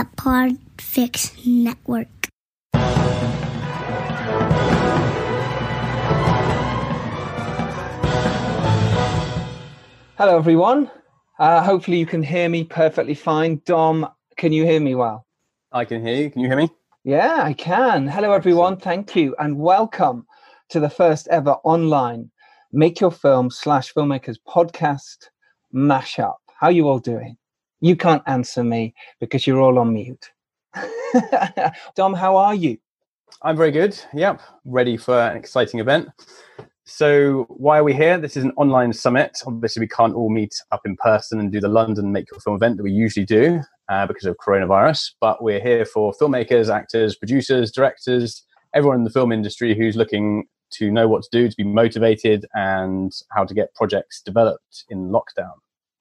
the Podfix Network. Hello, everyone. Uh, hopefully, you can hear me perfectly fine. Dom, can you hear me well? I can hear you. Can you hear me? Yeah, I can. Hello, everyone. Thank you, and welcome to the first ever online Make Your Film slash Filmmakers podcast mashup. How you all doing? You can't answer me because you're all on mute. Dom, how are you? I'm very good. Yep, ready for an exciting event. So, why are we here? This is an online summit. Obviously, we can't all meet up in person and do the London Make Your Film event that we usually do uh, because of coronavirus. But we're here for filmmakers, actors, producers, directors, everyone in the film industry who's looking to know what to do, to be motivated, and how to get projects developed in lockdown.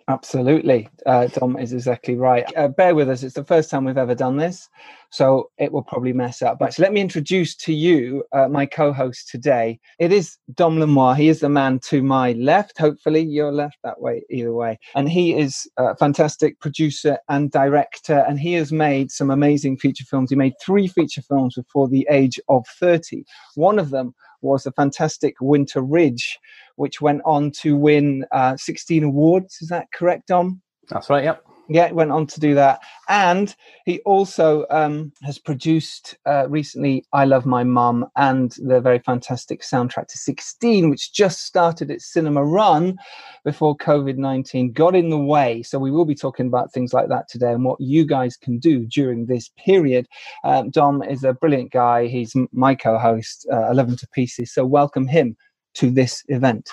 Absolutely. Uh, Dom is exactly right. Uh, bear with us. It's the first time we've ever done this, so it will probably mess up. But let me introduce to you uh, my co host today. It is Dom Lenoir. He is the man to my left. Hopefully, you're left that way, either way. And he is a fantastic producer and director, and he has made some amazing feature films. He made three feature films before the age of 30. One of them was a fantastic Winter Ridge, which went on to win uh, 16 awards. Is that correct, Dom? That's right. Yep. Yeah, went on to do that, and he also um, has produced uh, recently "I Love My Mum" and the very fantastic soundtrack to "16," which just started its cinema run before COVID nineteen got in the way. So we will be talking about things like that today and what you guys can do during this period. Um, Dom is a brilliant guy. He's my co-host, uh, Eleven to Pieces. So welcome him to this event.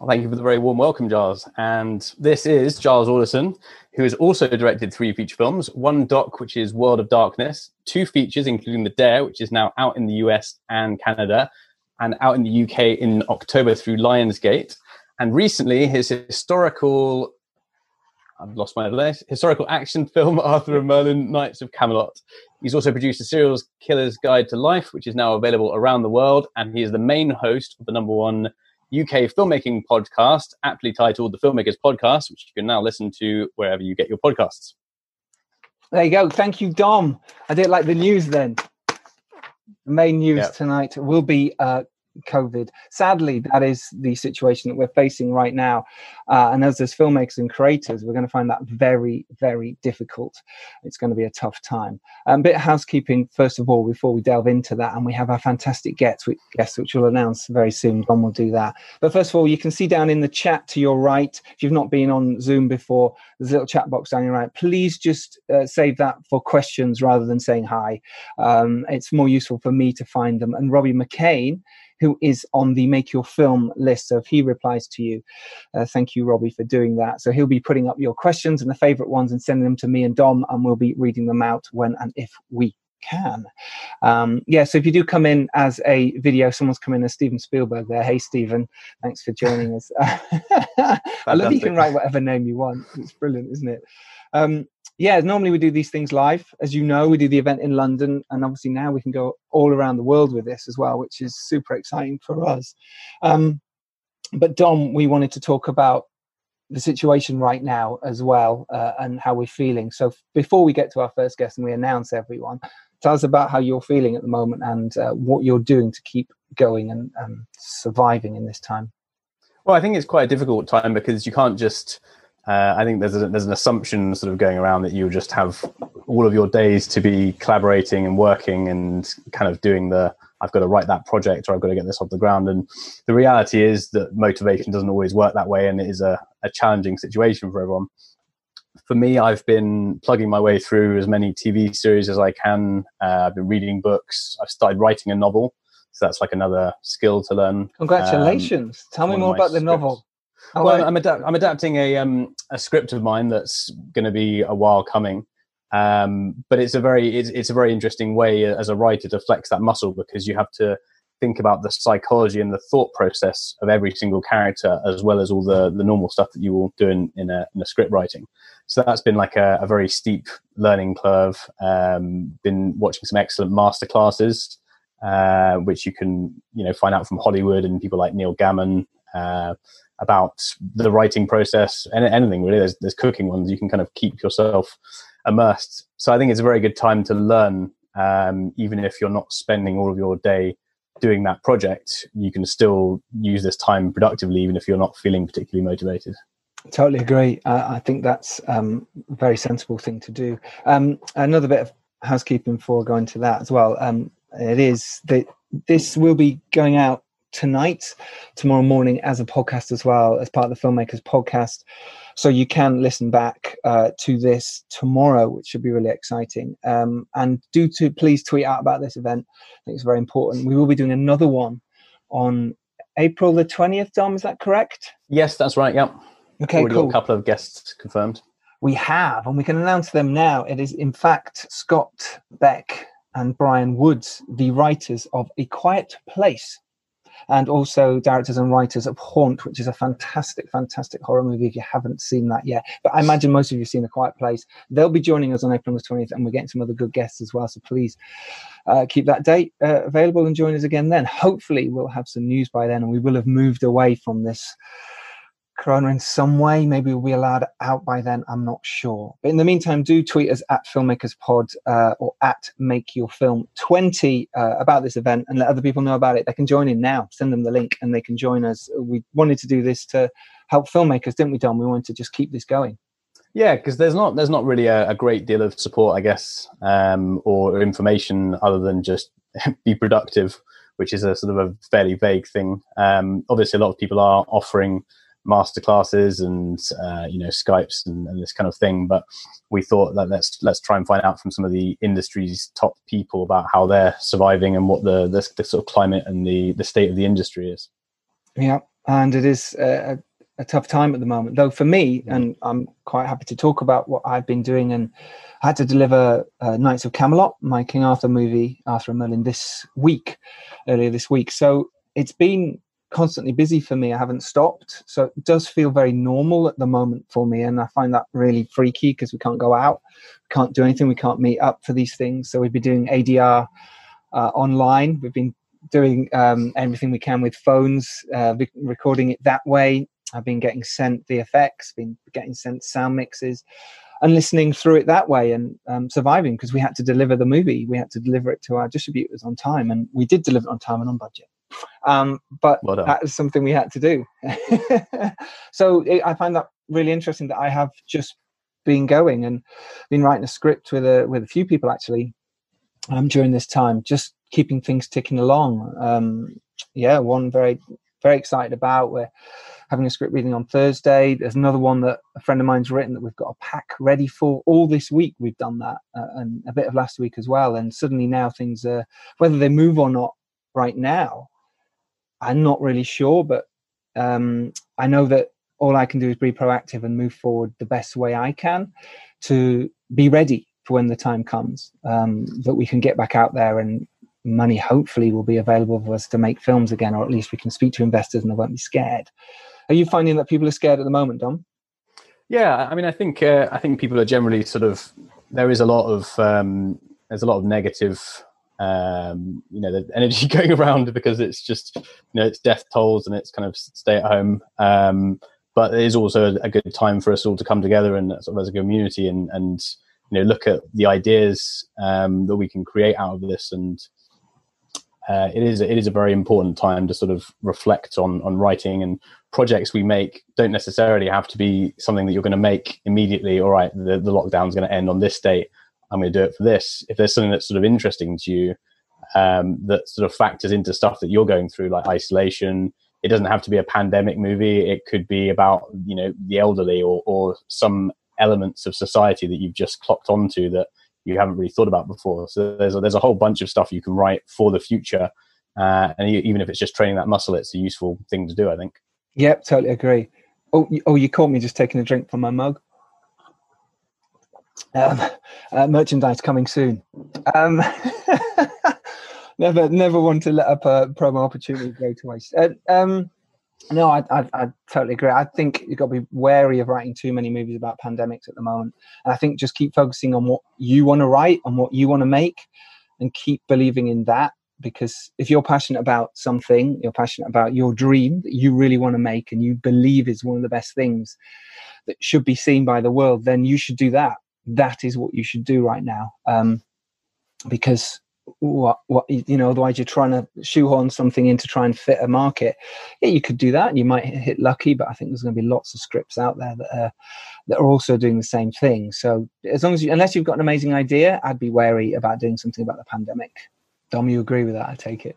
Well, thank you for the very warm welcome, Giles. And this is Giles Alderson, who has also directed three feature films one doc, which is World of Darkness, two features, including The Dare, which is now out in the US and Canada, and out in the UK in October through Lionsgate. And recently, his historical I've lost my place. Historical action film Arthur and Merlin Knights of Camelot. He's also produced the serial killer's guide to life, which is now available around the world, and he is the main host of the number one UK filmmaking podcast, aptly titled The Filmmakers Podcast, which you can now listen to wherever you get your podcasts. There you go. Thank you, Dom. I did like the news then. The main news tonight will be uh, COVID. Sadly, that is the situation that we're facing right now. Uh, and as as filmmakers and creators, we're going to find that very, very difficult. It's going to be a tough time. A um, bit of housekeeping, first of all, before we delve into that. And we have our fantastic guests, which, guests, which we'll announce very soon. John will do that. But first of all, you can see down in the chat to your right, if you've not been on Zoom before, there's a little chat box down your right. Please just uh, save that for questions rather than saying hi. Um, it's more useful for me to find them. And Robbie McCain who is on the Make Your Film list. So if he replies to you, uh, thank you, Robbie, for doing that. So he'll be putting up your questions and the favorite ones and sending them to me and Dom, and we'll be reading them out when and if we can. Um, yeah, so if you do come in as a video, someone's come in as Steven Spielberg there. Hey, Steven, thanks for joining us. I love you can write whatever name you want. It's brilliant, isn't it? Um, yeah, normally we do these things live. As you know, we do the event in London, and obviously now we can go all around the world with this as well, which is super exciting for us. Um, but Dom, we wanted to talk about the situation right now as well uh, and how we're feeling. So before we get to our first guest and we announce everyone, tell us about how you're feeling at the moment and uh, what you're doing to keep going and um, surviving in this time. Well, I think it's quite a difficult time because you can't just uh, I think there's a, there's an assumption sort of going around that you just have all of your days to be collaborating and working and kind of doing the I've got to write that project or I've got to get this off the ground. And the reality is that motivation doesn't always work that way, and it is a, a challenging situation for everyone. For me, I've been plugging my way through as many TV series as I can. Uh, I've been reading books. I've started writing a novel, so that's like another skill to learn. Congratulations! Um, Tell me more about the novel. Oh, well, I'm, adapt- I'm adapting a um, a script of mine that's going to be a while coming, um, but it's a very it's, it's a very interesting way as a writer to flex that muscle because you have to think about the psychology and the thought process of every single character as well as all the the normal stuff that you will do in, in, a, in a script writing. So that's been like a, a very steep learning curve. Um, been watching some excellent master classes, uh, which you can you know find out from Hollywood and people like Neil Gaiman. Uh, about the writing process and anything really. There's, there's cooking ones you can kind of keep yourself immersed. So I think it's a very good time to learn, um, even if you're not spending all of your day doing that project. You can still use this time productively, even if you're not feeling particularly motivated. Totally agree. Uh, I think that's um, a very sensible thing to do. Um, another bit of housekeeping before going to that as well. Um, it is that this will be going out tonight, tomorrow morning as a podcast as well, as part of the Filmmakers podcast. So you can listen back uh, to this tomorrow, which should be really exciting. Um, and do to please tweet out about this event. I think it's very important. We will be doing another one on April the 20th, Dom, is that correct? Yes, that's right. Yep. Okay, Already cool. got a couple of guests confirmed. We have, and we can announce them now. It is, in fact, Scott Beck and Bryan Woods, the writers of A Quiet Place, and also directors and writers of Haunt, which is a fantastic, fantastic horror movie if you haven't seen that yet. But I imagine most of you have seen A Quiet Place. They'll be joining us on April the 20th, and we're getting some other good guests as well. So please uh, keep that date uh, available and join us again then. Hopefully, we'll have some news by then, and we will have moved away from this corona in some way. Maybe we'll be allowed out by then. I'm not sure. But in the meantime, do tweet us at filmmakerspod uh, or at make your film 20 uh, about this event and let other people know about it. They can join in now. Send them the link and they can join us. We wanted to do this to help filmmakers, didn't we, Dom? We wanted to just keep this going. Yeah, because there's not there's not really a, a, great deal of support, I guess, um, or information other than just be productive, which is a sort of a fairly vague thing. Um, obviously, a lot of people are offering masterclasses and uh, you know Skypes and, and, this kind of thing. But we thought that let's let's try and find out from some of the industry's top people about how they're surviving and what the the, the sort of climate and the the state of the industry is. Yeah, and it is a, a tough time at the moment. Though for me, and I'm quite happy to talk about what I've been doing. And I had to deliver uh, Knights of Camelot, my King Arthur movie, Arthur and Merlin, this week, earlier this week. So it's been constantly busy for me. I haven't stopped. So it does feel very normal at the moment for me. And I find that really freaky because we can't go out, can't do anything, we can't meet up for these things. So we've been doing ADR uh, online. We've been doing um, everything we can with phones, uh, recording it that way. I've been getting sent the effects, been getting sent sound mixes and listening through it that way and um, surviving because we had to deliver the movie. We had to deliver it to our distributors on time and we did deliver it on time and on budget. Um, but well that is something we had to do. so it, I find that really interesting that I have just been going and been writing a script with a with a few people actually um, during this time, just keeping things ticking along. Um, yeah, one very very excited about. We're having a script reading on Thursday. There's another one that a friend of mine's written that we've got a pack ready for. All this week we've done that, uh, and a bit of last week as well. And suddenly now things are whether they move or not right now I'm not really sure, but um, I know that all I can do is be proactive and move forward the best way I can to be ready for when the time comes um, that we can get back out there and money hopefully will be available for us to make films again, or at least we can speak to investors and they won't be scared. Are you finding that people are scared at the moment, Dom? Yeah, I mean, I think uh, I think people are generally sort of there is a lot of um, there's a lot of negative um, you know the energy going around because it's just you know it's death tolls and it's kind of stay at home. Um, but it is also a good time for us all to come together and sort of as a community and and you know look at the ideas um, that we can create out of this. And uh, it is it is a very important time to sort of reflect on on writing and projects we make don't necessarily have to be something that you're going to make immediately all right the, the is going to end on this date I'm going to do it for this. If there's something that's sort of interesting to you, um, that sort of factors into stuff that you're going through, like isolation. It doesn't have to be a pandemic movie. It could be about you know the elderly or or some elements of society that you've just clocked onto that you haven't really thought about before. So there's a, there's a whole bunch of stuff you can write for the future, uh, and even if it's just training that muscle, it's a useful thing to do. I think. Yep, totally agree. Oh, oh, you caught me just taking a drink from my mug. Um, uh, merchandise coming soon. Um, never, never want to let up a promo opportunity go to waste. Uh, um, no, I, I, I, totally agree. I think you've got to be wary of writing too many movies about pandemics at the moment. And I think just keep focusing on what you want to write, on what you want to make, and keep believing in that. Because if you're passionate about something, you're passionate about your dream that you really want to make, and you believe is one of the best things that should be seen by the world, then you should do that that is what you should do right now. Um, because what what you know otherwise you're trying to shoehorn something in to try and fit a market. Yeah you could do that and you might hit lucky but i think there's going to be lots of scripts out there that are that are also doing the same thing. So as long as you unless you've got an amazing idea i'd be wary about doing something about the pandemic. Dom you agree with that i take it?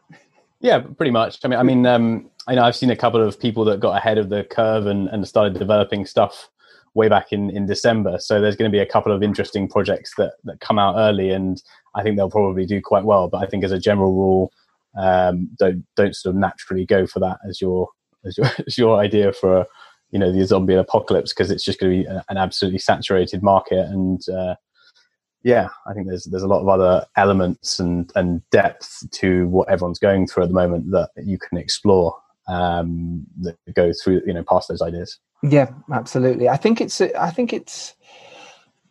Yeah pretty much. I mean i mean um i know i've seen a couple of people that got ahead of the curve and, and started developing stuff way back in in December. So there's going to be a couple of interesting projects that that come out early, and I think they'll probably do quite well. But I think as a general rule, um, don't don't sort of naturally go for that as your as your as your idea for you know the zombie apocalypse because it's just going to be an absolutely saturated market and. Uh, yeah, I think there's there's a lot of other elements and and depth to what everyone's going through at the moment that you can explore um, that go through you know past those ideas. Yeah, absolutely. I think it's I think it's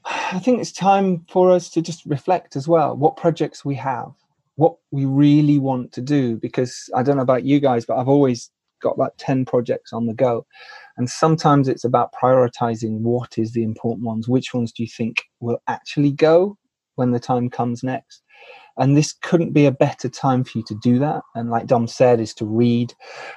I think it's time for us to just reflect as well what projects we have, what we really want to do. Because I don't know about you guys, but I've always got about 10 projects on the go. And sometimes it's about prioritizing what is the important ones. Which ones do you think will actually go when the time comes next? And this couldn't be a better time for you to do that. And like Dom said, is to read,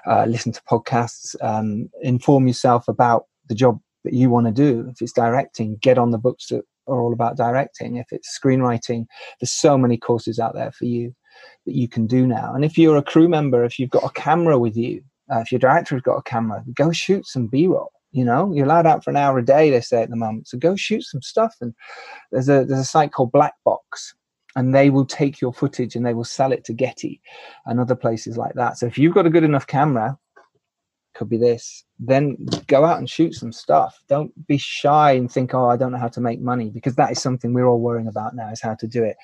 uh, listen to podcasts, um, inform yourself about the job that you want to do. If it's directing, get on the books that are all about directing. If it's screenwriting, there's so many courses out there for you that you can do now. And if you're a crew member, if you've got a camera with you, uh, if your director has got a camera, go shoot some B-roll. You know, you're allowed out for an hour a day. They say at the moment, so go shoot some stuff. And there's a there's a site called Black Box, and they will take your footage and they will sell it to Getty and other places like that. So if you've got a good enough camera, could be this, then go out and shoot some stuff. Don't be shy and think, oh, I don't know how to make money, because that is something we're all worrying about now is how to do it.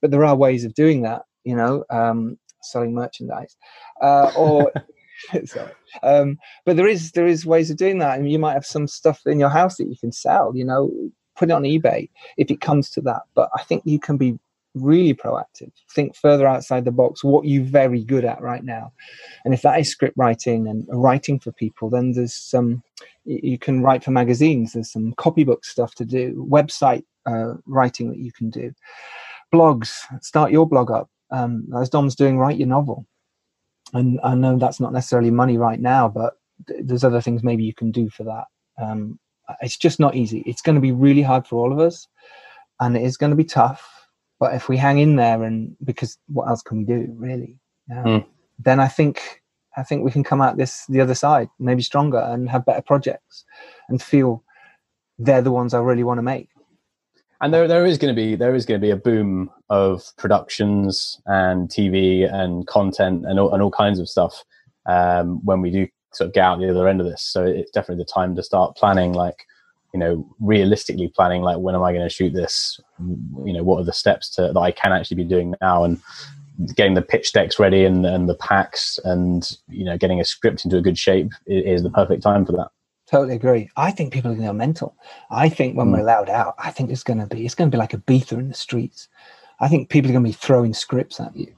But there are ways of doing that, you know, um, selling merchandise uh, or. sorry. Um, but there is there is ways of doing that, and you might have some stuff in your house that you can sell. You know, put it on eBay if it comes to that. But I think you can be really proactive. Think further outside the box what you're very good at right now. And if that is script writing and writing for people then there's some you can write for magazines. There's some copybook stuff to do website uh, writing that you can do. Blogs start your blog up. Um, as dom's doing write your novel. And i know that's not necessarily money right now but th- there's other things maybe you can do for that. Um, it's just not easy. It's going to be really hard for all of us and it is going to be tough but if we hang in there, and because what else can we do, really? Um, mm. Then I think I think we can come out this the other side, maybe stronger, and have better projects, and feel they're the ones I really want to make. And there, there is going to be there is going to be a boom of productions and TV and content and all, and all kinds of stuff um, when we do sort of get out the other end of this. So it's definitely the time to start planning like you know realistically planning like when am i going to shoot this? You know what are the steps to that i can actually be doing now? And getting the pitch decks ready and, and the packs and you know getting a script into a good shape is, the perfect time for that. Totally agree. I think people are going to go mental. I think when mm. we're allowed out i think it's going to be it's going to be like a beather in the streets i think people are going to be throwing scripts at you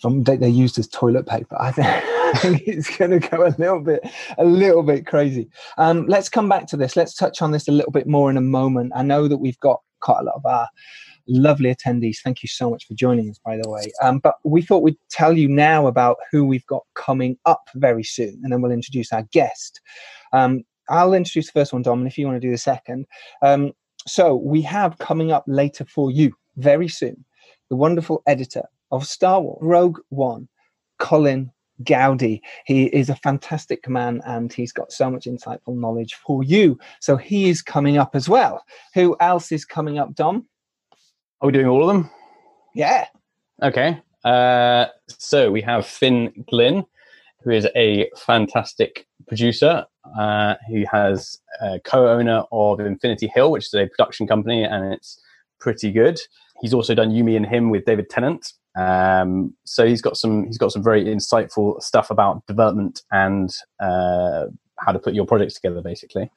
from they, they're used as toilet paper i think I think it's going to go a little bit, a little bit crazy. Um, let's come back to this. Let's touch on this a little bit more in a moment. I know that we've got quite a lot of our lovely attendees. Thank you so much for joining us, by the way. Um, but we thought we'd tell you now about who we've got coming up very soon, and then we'll introduce our guest. Um, I'll introduce the first one, Dom, and if you want to do the second. Um, so we have coming up later for you very soon the wonderful editor of Star Wars Rogue One, Colin Goudie. He is a fantastic man and he's got so much insightful knowledge for you. So he is coming up as well. Who else is coming up, Dom? Are we doing all of them? Yeah. Okay. Uh, so we have Finn Glynn, who is a fantastic producer. Uh, he has a co-owner of Infinity Hill, which is a production company, and it's pretty good. He's also done You, Me, and Him with David Tennant, um, so he's got some he's got some very insightful stuff about development and uh, how to put your projects together, basically.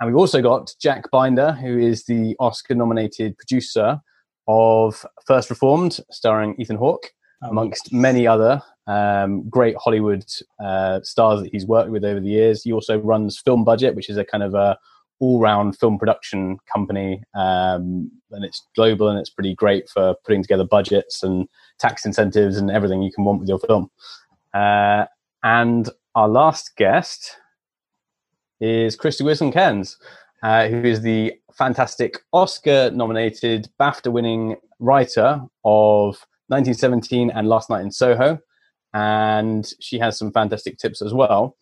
And we've also got Jack Binder, who is the Oscar-nominated producer of First Reformed, starring Ethan Hawke, oh, amongst yes. many other um, great Hollywood uh, stars that he's worked with over the years. He also runs Film Budget, which is a kind of a all-round film production company, um, and it's global and it's pretty great for putting together budgets and tax incentives and everything you can want with your film. Uh, and our last guest is Krysty Wilson Cairns, uh, who is the fantastic Oscar-nominated, BAFTA-winning writer of 1917 and Last Night in Soho, and she has some fantastic tips as well.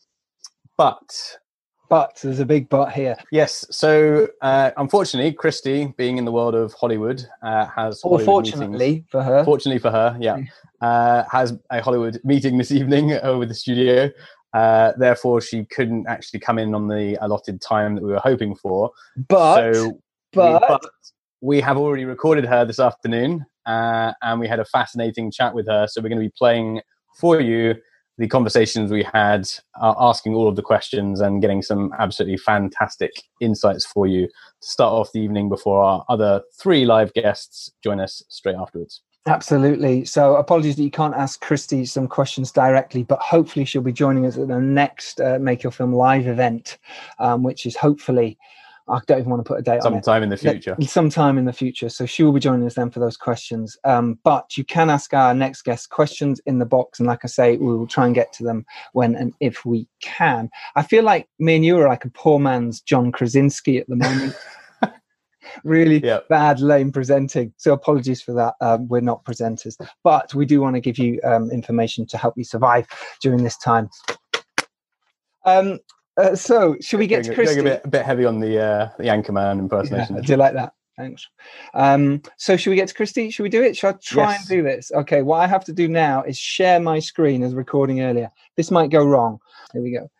But but there's a big but here. Yes. So uh, unfortunately, Krysty, being in the world of Hollywood, uh, has or fortunately meetings. for her, fortunately for her, yeah, uh, has a Hollywood meeting this evening over the studio. Uh, therefore, she couldn't actually come in on the allotted time that we were hoping for. But, so but, we, but we have already recorded her this afternoon, uh, and we had a fascinating chat with her. So we're going to be playing for you the conversations we had, uh, asking all of the questions and getting some absolutely fantastic insights for you to start off the evening before our other three live guests join us straight afterwards. Absolutely. So, apologies that you can't ask Krysty some questions directly, but hopefully she'll be joining us at the next uh, Make Your Film live event, um, which is hopefully I don't even want to put a date sometime on it. Sometime in the future. Sometime in the future. So she will be joining us then for those questions. Um, but you can ask our next guest questions in the box, and like I say, we will try and get to them when and if we can. I feel like me and you are like a poor man's John Krasinski at the moment. really yep. bad, lame presenting. So apologies for that. Um, we're not presenters, but we do want to give you um, information to help you survive during this time. Um, uh, so, should we get going, to Krysty? a bit, a bit heavy on the uh, the Anchorman impersonation. Yeah, I do like that. Thanks. Um, so, should we get to Krysty? Should we do it? Should I try yes. and do this? Okay. What I have to do now is share my screen as recording earlier. This might go wrong. Here we go.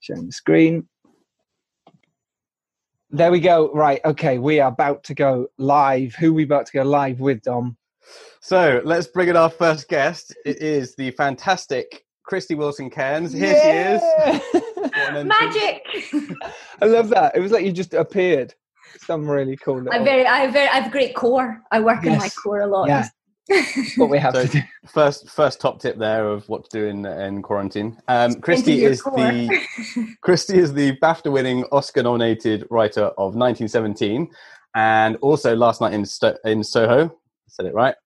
Sharing the screen. There we go. Right. Okay. We are about to go live. Who are we about to go live with, Dom? So let's bring in our first guest. It is the fantastic Krysty Wilson Cairns. Here yeah! she is. Magic. I love that. It was like you just appeared. Some really cool. Little... I'm very, I have very, I have great core. I work yes. in my core a lot. Yeah. what we have so to do. First, first top tip there of what to do in in quarantine. Um, Krysty is core. the Krysty is the BAFTA-winning, Oscar-nominated writer of 1917, and also Last Night in Sto- in Soho. I said it right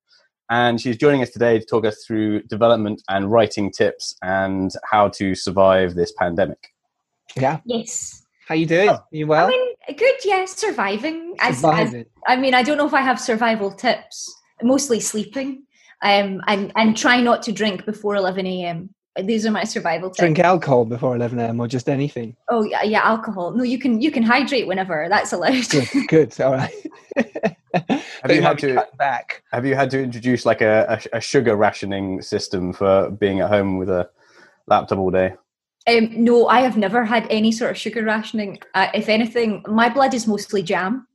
and she's joining us today to talk us through development and writing tips and how to survive this pandemic. Yeah. Yes. How you doing? Oh. You well? I mean, good. Yeah, surviving. As, surviving. As, I mean, I don't know if I have survival tips. Mostly sleeping, um, and and try not to drink before eleven a.m. These are my survival tips. Drink alcohol before eleven a.m. or just anything. Oh yeah, yeah, alcohol. No, you can you can hydrate whenever. That's allowed. Good. good. All right. have you had to back? Have you had to introduce like a, a, a sugar rationing system for being at home with a laptop all day? Um, no, I have never had any sort of sugar rationing. Uh, if anything, my blood is mostly jam.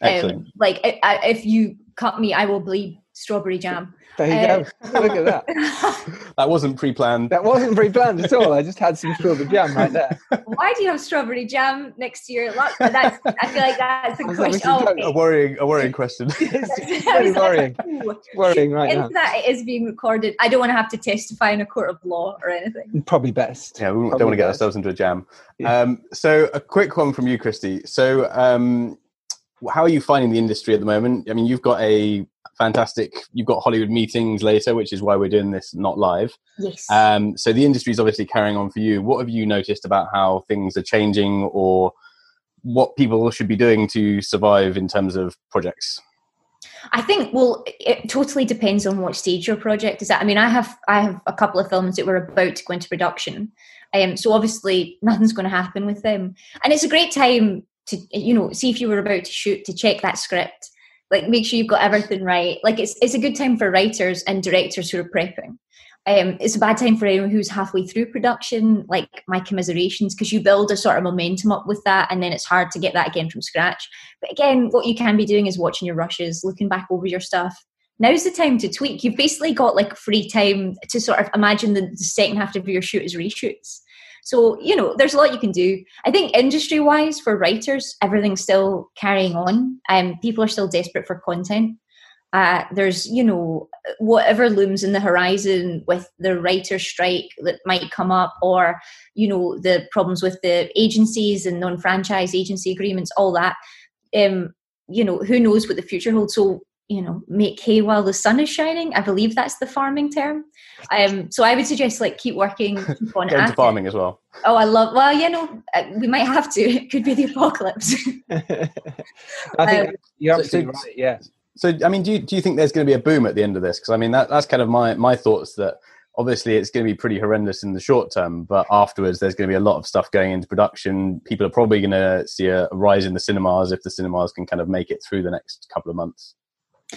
Excellent. Um, like if you cut me, I will bleed strawberry jam. There you uh, go. Look at that. that wasn't pre-planned. That wasn't pre-planned at all. I just had some strawberry jam right there. Why do you have strawberry jam next to your lunch? That's, I feel like that's a question. Oh, okay. A worrying, a worrying question. it's very worrying. worrying right now. That it is being recorded. I don't want to have to testify in a court of law or anything. Probably best. Yeah, we Probably don't want to get best. ourselves into a jam. Yeah. Um, so, a quick one from you, Krysty. So, um, how are you finding the industry at the moment? I mean, you've got a fantastic. You've got Hollywood meetings later, which is why we're doing this not live. Yes. Um, so the industry is obviously carrying on for you. What have you noticed about how things are changing, or what people should be doing to survive in terms of projects? I think well, it totally depends on what stage your project is at. I mean, I have I have a couple of films that were about to go into production, um, so obviously nothing's going to happen with them, and it's a great time to you know see if you were about to shoot to check that script. Like make sure you've got everything right. Like it's it's a good time for writers and directors who are prepping. Um, it's a bad time for anyone who's halfway through production like my commiserations because you build a sort of momentum up with that and then it's hard to get that again from scratch. But again what you can be doing is watching your rushes looking back over your stuff. Now's the time to tweak. You've basically got like free time to sort of imagine the, the second half of your shoot as reshoots so, you know, there's a lot you can do. I think industry wise for writers, everything's still carrying on. Um, people are still desperate for content. Uh, there's, you know, whatever looms in the horizon with the writer strike that might come up, or, you know, the problems with the agencies and non franchise agency agreements, all that. Um, you know, who knows what the future holds. So, you know, make hay while the sun is shining. I believe that's the farming term. Um, so I would suggest like keep working, keep on Get into farming as well. Oh, I love. Well, you know, uh, we might have to. It could be the apocalypse. I think Um, you're absolutely so- right. Yeah. So, I mean, do you, do you think there's going to be a boom at the end of this? Because I mean, that, that's kind of my my thoughts. That obviously it's going to be pretty horrendous in the short term, but afterwards there's going to be a lot of stuff going into production. People are probably going to see a rise in the cinemas if the cinemas can kind of make it through the next couple of months.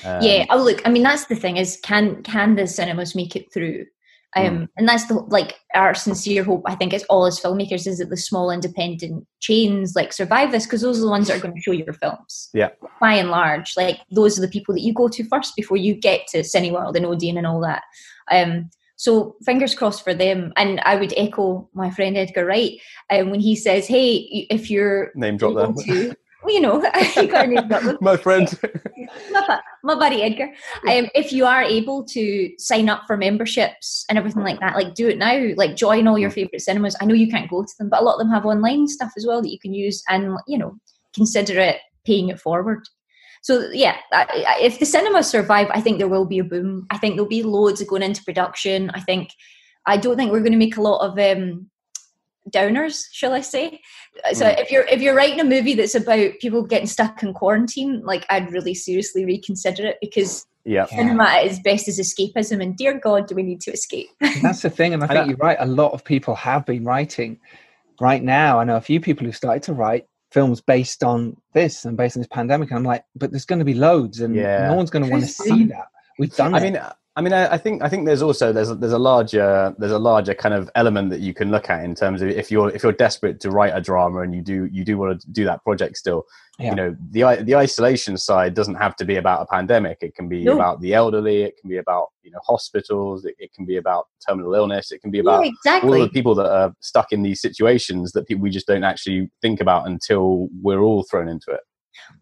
Um, yeah. Oh, look. I mean, that's the thing is, can can the cinemas make it through? Um, Mm. and that's the like our sincere hope. I think it's all as filmmakers is that the small independent chains like survive this because those are the ones that are going to show your films. Yeah. By and large, like those are the people that you go to first before you get to Cineworld and Odeon and all that. Um, so fingers crossed for them. And I would echo my friend Edgar Wright um, when he says, "Hey, if you're Name drop there. to, well, you know, you got name drop them my friend. my, buddy Edgar. Um, if you are able to sign up for memberships and everything like that, like do it now. Like join all your favorite cinemas. I know you can't go to them, but a lot of them have online stuff as well that you can use, and you know, consider it paying it forward. So yeah, if the cinemas survive, I think there will be a boom. I think there'll be loads of going into production. I think I don't think we're going to make a lot of um, downers, shall I say? So Mm. if you're if you're writing a movie that's about people getting stuck in quarantine, like I'd really seriously reconsider it because yeah. Yeah. cinema at its best is escapism, and dear God, do we need to escape? That's the thing, and I think I- you're right. A lot of people have been writing right now. I know a few people who started to write films based on this and based on this pandemic. And I'm like, but there's going to be loads, and Yeah. no one's going to want to see that. We've done I it. mean, I mean, I I think I think there's also there's a, there's a larger there's a larger kind of element that you can look at in terms of if you're if you're desperate to write a drama and you do you do want to do that project still. Yeah. You know, the the isolation side doesn't have to be about a pandemic. It can be No. about the elderly. It can be about you know hospitals. It, it can be about terminal illness. It can be yeah, about all the people that are stuck in these situations that people we just don't actually think about until we're all thrown into it.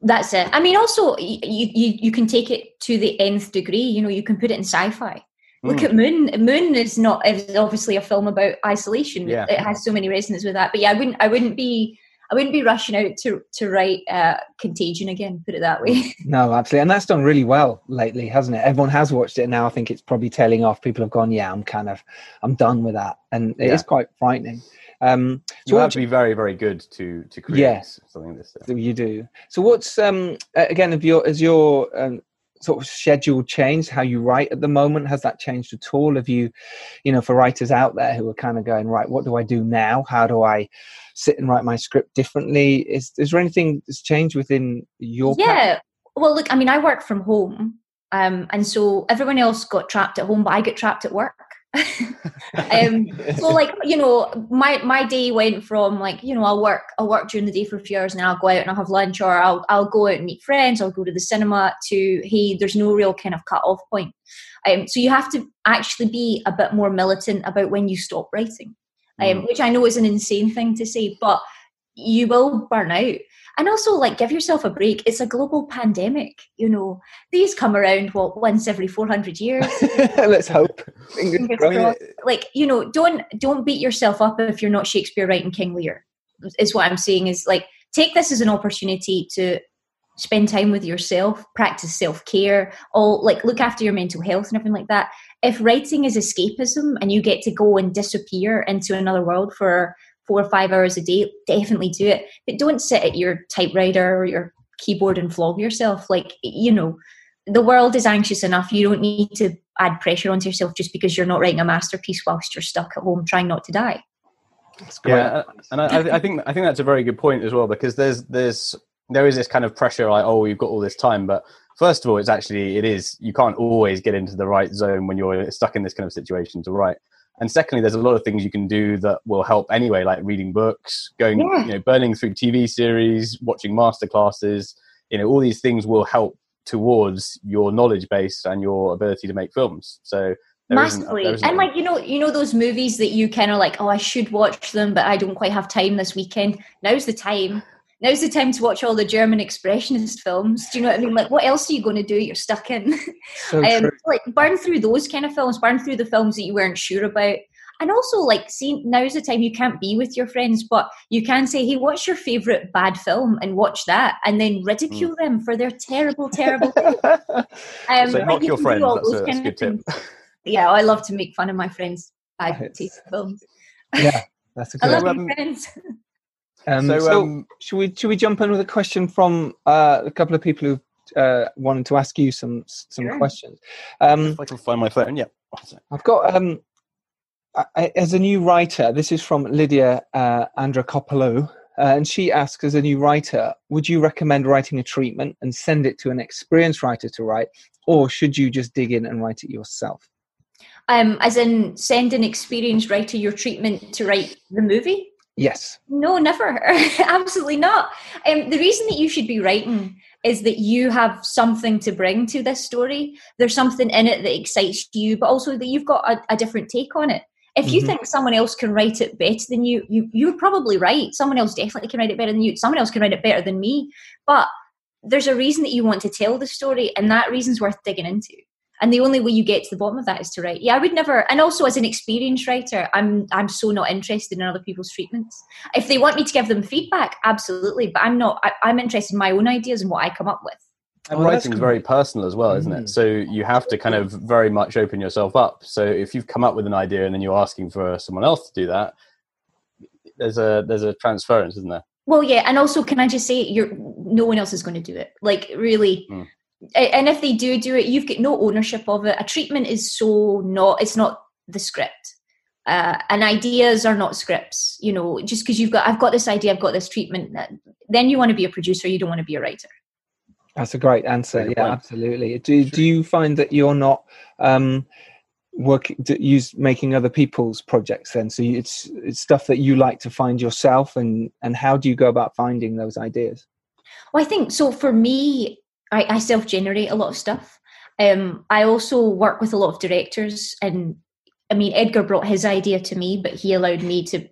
That's it. I mean, also you, you you can take it to the nth degree. You know, you can put it in sci-fi. Look Mm. at Moon. Moon is not is obviously a film about isolation. Yeah. It has so many resonances with that. But yeah, I wouldn't I wouldn't be I wouldn't be rushing out to to write uh, Contagion again. Put it that way. no, absolutely, and that's done really well lately, hasn't it? Everyone has watched it now. I think it's probably tailing off. People have gone, yeah, I'm kind of, I'm done with that, and it is Yeah. quite frightening. Um, You have to be very very good to to create Yes. something like this. So you do. So what's um again of your as your um, sort of schedule changed? How you write at the moment has that changed at all? Have you, you know, for writers out there who are kind of going right, what do I do now? How do I sit and write my script differently? Is is there anything that's changed within your path? yeah. Well, look, I mean, I work from home, um, and so everyone else got trapped at home, but I get trapped at work. um, so like you know my my day went from like you know i'll work i'll work during the day for a few hours and then i'll go out and i'll have lunch or i'll, I'll go out and meet friends i'll go to the cinema to hey there's no real kind of cut off point um, so you have to actually be a bit more militant about when you stop writing um, Mm. which i know is an insane thing to say but you will burn out and also like give yourself a break it's a global pandemic you know these come around what once every 400 years Let's hope. Fingers Fingers crossed. crossed. like you know don't don't beat yourself up if you're not shakespeare writing king lear is what i'm saying is like take this as an opportunity to spend time with yourself practice self-care all like look after your mental health and everything like that if writing is escapism and you get to go and disappear into another world for four or five hours a day definitely do it. But don't sit at your typewriter or your keyboard and flog yourself. Like you know the world is anxious enough. You don't need to add pressure onto yourself just because you're not writing a masterpiece whilst you're stuck at home trying not to die. That's great. Yeah, uh, and I, I- I think I think that's a very good point as well because there's there's there is this kind of pressure like oh you've got all this time, but first of all it's actually it is you can't always get into the right zone when you're stuck in this kind of situation to write. And secondly, there's a lot of things you can do that will help anyway, like reading books, going Yeah. you know burning through TV series, watching master classes. You know all these things will help towards your knowledge base and your ability to make films. So isn't- massively isn't and like you know you know those movies that you kind of like oh i should watch them but i don't quite have time this weekend now's the time now's the time to watch all the German expressionist films. Do you know what I mean? Like, what else are you going to do? You're stuck in. So um, true. like, burn through those kind of films. Burn through the films that you weren't sure about. And also, like, see, now's the time you can't be with your friends, but you can say, "Hey, what's your favorite bad film?" and watch that, and then ridicule them for their terrible, terrible. Um, So knock you your friends. That's a, that's a good tip. Yeah, I love to make fun of my friends' bad taste films. yeah, that's a good. love one. um, my friends. Um, so, so, um, should we should we jump in with a question from uh, a couple of people who uh, wanted to ask you some some Sure. questions? Um, if I can find my phone, yeah. I've got um, I, I- as a new writer. This is from Lydia uh, Andrakopoulos, uh, and she asks, as a new writer, would you recommend writing a treatment and send it to an experienced writer to write, or should you just dig in and write it yourself? Um, as in, send an experienced writer your treatment to write the movie. Yes. No, never. Absolutely not. Um, the reason that you should be writing is that you have something to bring to this story. There's something in it that excites you, but also that you've got a, a different take on it. If you Mhm. think someone else can write it better than you, you, you're probably right. Someone else definitely can write it better than you. Someone else can write it better than me. But there's a reason that you want to tell the story, and that reason's worth digging into. And the only way you get to the bottom of that is to write. Yeah, I would never. And also, as an experienced writer, I'm I'm so not interested in other people's treatments. If they want me to give them feedback, absolutely. But I'm not. I, I'm interested in my own ideas and what I come up with. And Oh, that's writing's very personal as well, isn't Mm. it? So you have to kind of very much open yourself up. So if you've come up with an idea and then you're asking for someone else to do that, there's a there's a transference, isn't there? Well, yeah, and also, can I just say, you're no one else is going to do it. Like, really. Mm. A- And if they do do it, you've got no ownership of it. A treatment is so not. It's not the script. Uh, and ideas are not scripts. You know, just because you've got, I've got this idea, I've got this treatment. that- Then you want to be a producer. You don't want to be a writer. That's a great answer. Very good Yeah, point. absolutely. Do do you find that you're not um, working d- use making other people's projects then? So it's it's stuff that you like to find yourself, and and how do you go about finding those ideas? Well, I think so. For me, I, I self generate a lot of stuff. Um, I also work with a lot of directors, and I mean, Edgar brought his idea to me, but he allowed me to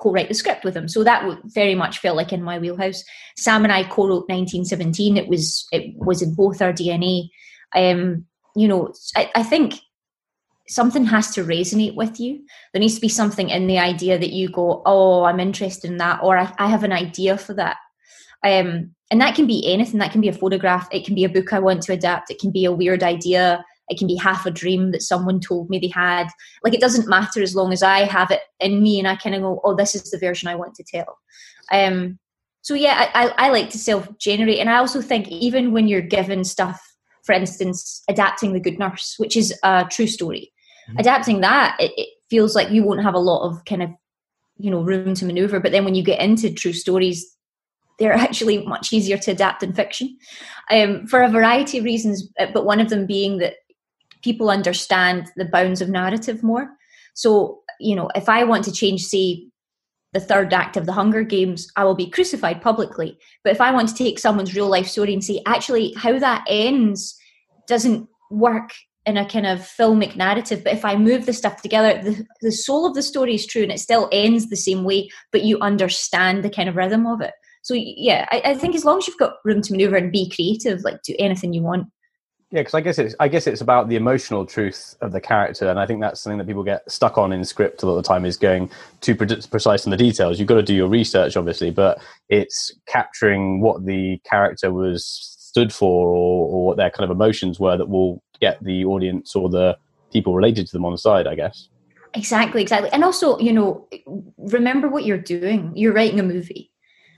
co-write the script with him. So that very much felt like in my wheelhouse. Sam and I co-wrote 1917. It was it was in both our DNA. Um, you know, I, I think something has to resonate with you. There needs to be something in the idea that you go, oh, I'm interested in that, or I, I have an idea for that. Um, and that can be anything. That can be a photograph. It can be a book I want to adapt. It can be a weird idea. It can be half a dream that someone told me they had. Like it doesn't matter as long as I have it in me and I kind of go, oh, this is the version I want to tell. Um, so yeah, I, I, I like to self-generate, and I also think even when you're given stuff, for instance, adapting The Good Nurse, which is a true story, adapting that it, it feels like you won't have a lot of kind of you know room to maneuver. But then when you get into true stories, they're actually much easier to adapt than fiction um, for a variety of reasons. uh, But one of them being that people understand the bounds of narrative more. So, you know, if I want to change, say, the third act of the Hunger Games, I will be crucified publicly. But if I want to take someone's real life story and say, actually, how that ends doesn't work in a kind of filmic narrative, but if I move the stuff together, the, the soul of the story is true and it still ends the same way, but you understand the kind of rhythm of it. So yeah, I, I think as long as you've got room to maneuver and be creative, like do anything you want. Yeah, because I guess it's I guess it's about the emotional truth of the character, and I think that's something that people get stuck on in script a lot of the time is going too pre- precise in the details. You've got to do your research, obviously, but it's capturing what the character was stood for or, or what their kind of emotions were that will get the audience or the people related to them on the side. I guess. Exactly, exactly. And also, you know, remember what you're doing. You're writing a movie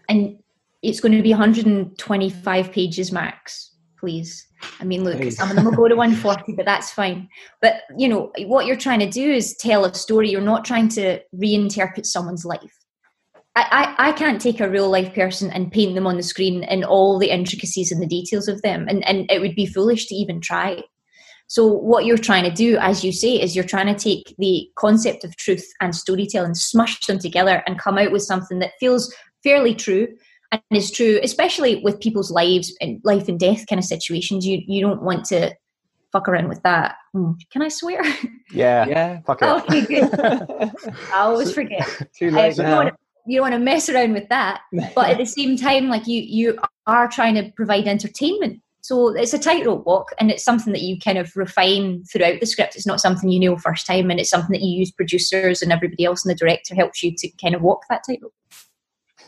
and it's going to be 125 pages max, please. I mean, look, Please. some of them will go to 140, but that's fine. But, you know, what you're trying to do is tell a story. You're not trying to reinterpret someone's life. I, I, I can't take a real life person and paint them on the screen in all the intricacies and the details of them. And, and it would be foolish to even try. So what you're trying to do, as you say, is you're trying to take the concept of truth and storytelling, smush them together, and come out with something that feels fairly true and is true, especially with people's lives and life and death kind of situations. You you don't want to fuck around with that. Hmm, Can I swear? Yeah. Yeah. Fuck it. okay, good. I always forget. Too Um, late no, now. you don't want to mess around with that. But at the same time, like you you are trying to provide entertainment. So it's a tightrope walk, and it's something that you kind of refine throughout the script. It's not something you know first time, and it's something that you use producers and everybody else, and the director helps you to kind of walk that tightrope.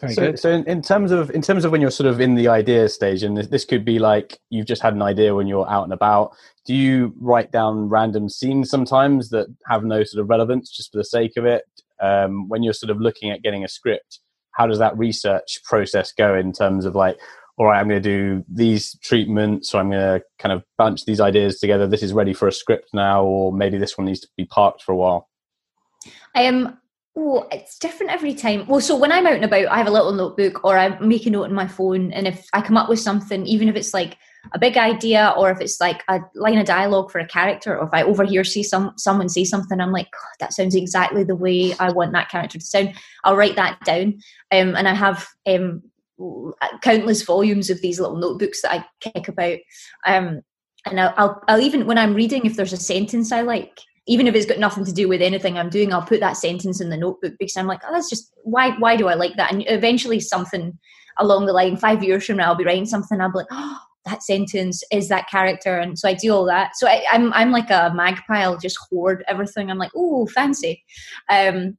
Very so, good. so in, in, terms of in terms of when you're sort of in the idea stage, and this, this, could be like you've just had an idea when you're out and about. Do you write down random scenes sometimes that have no sort of relevance just for the sake of it? Um, when you're sort of looking at getting a script, how does that research process go in terms of like, all right, I'm going to do these treatments, or I'm going to kind of bunch these ideas together. This is ready for a script now, or maybe this one needs to be parked for a while. Um, Oh, it's different every time. Well, so when I'm out and about, I have a little notebook or I make a note on my phone. And if I come up with something, even if it's like a big idea or if it's like a line of dialogue for a character, or if I overhear see some someone say something, I'm like, that sounds exactly the way I want that character to sound. I'll write that down. Um, and I have um, countless volumes of these little notebooks that I kick about. Um, and I'll, I'll, I'll even when I'm reading, if there's a sentence I like, even if it's got nothing to do with anything I'm doing, I'll put that sentence in the notebook because I'm like, oh, that's just why. Why do I like that? And eventually, something along the line, five years from now, I'll be writing something. I'll be like, oh, that sentence is that character, and so I do all that. So I, am I'm, I'm like a magpie. I'll just hoard everything. I'm like, oh, fancy. Um,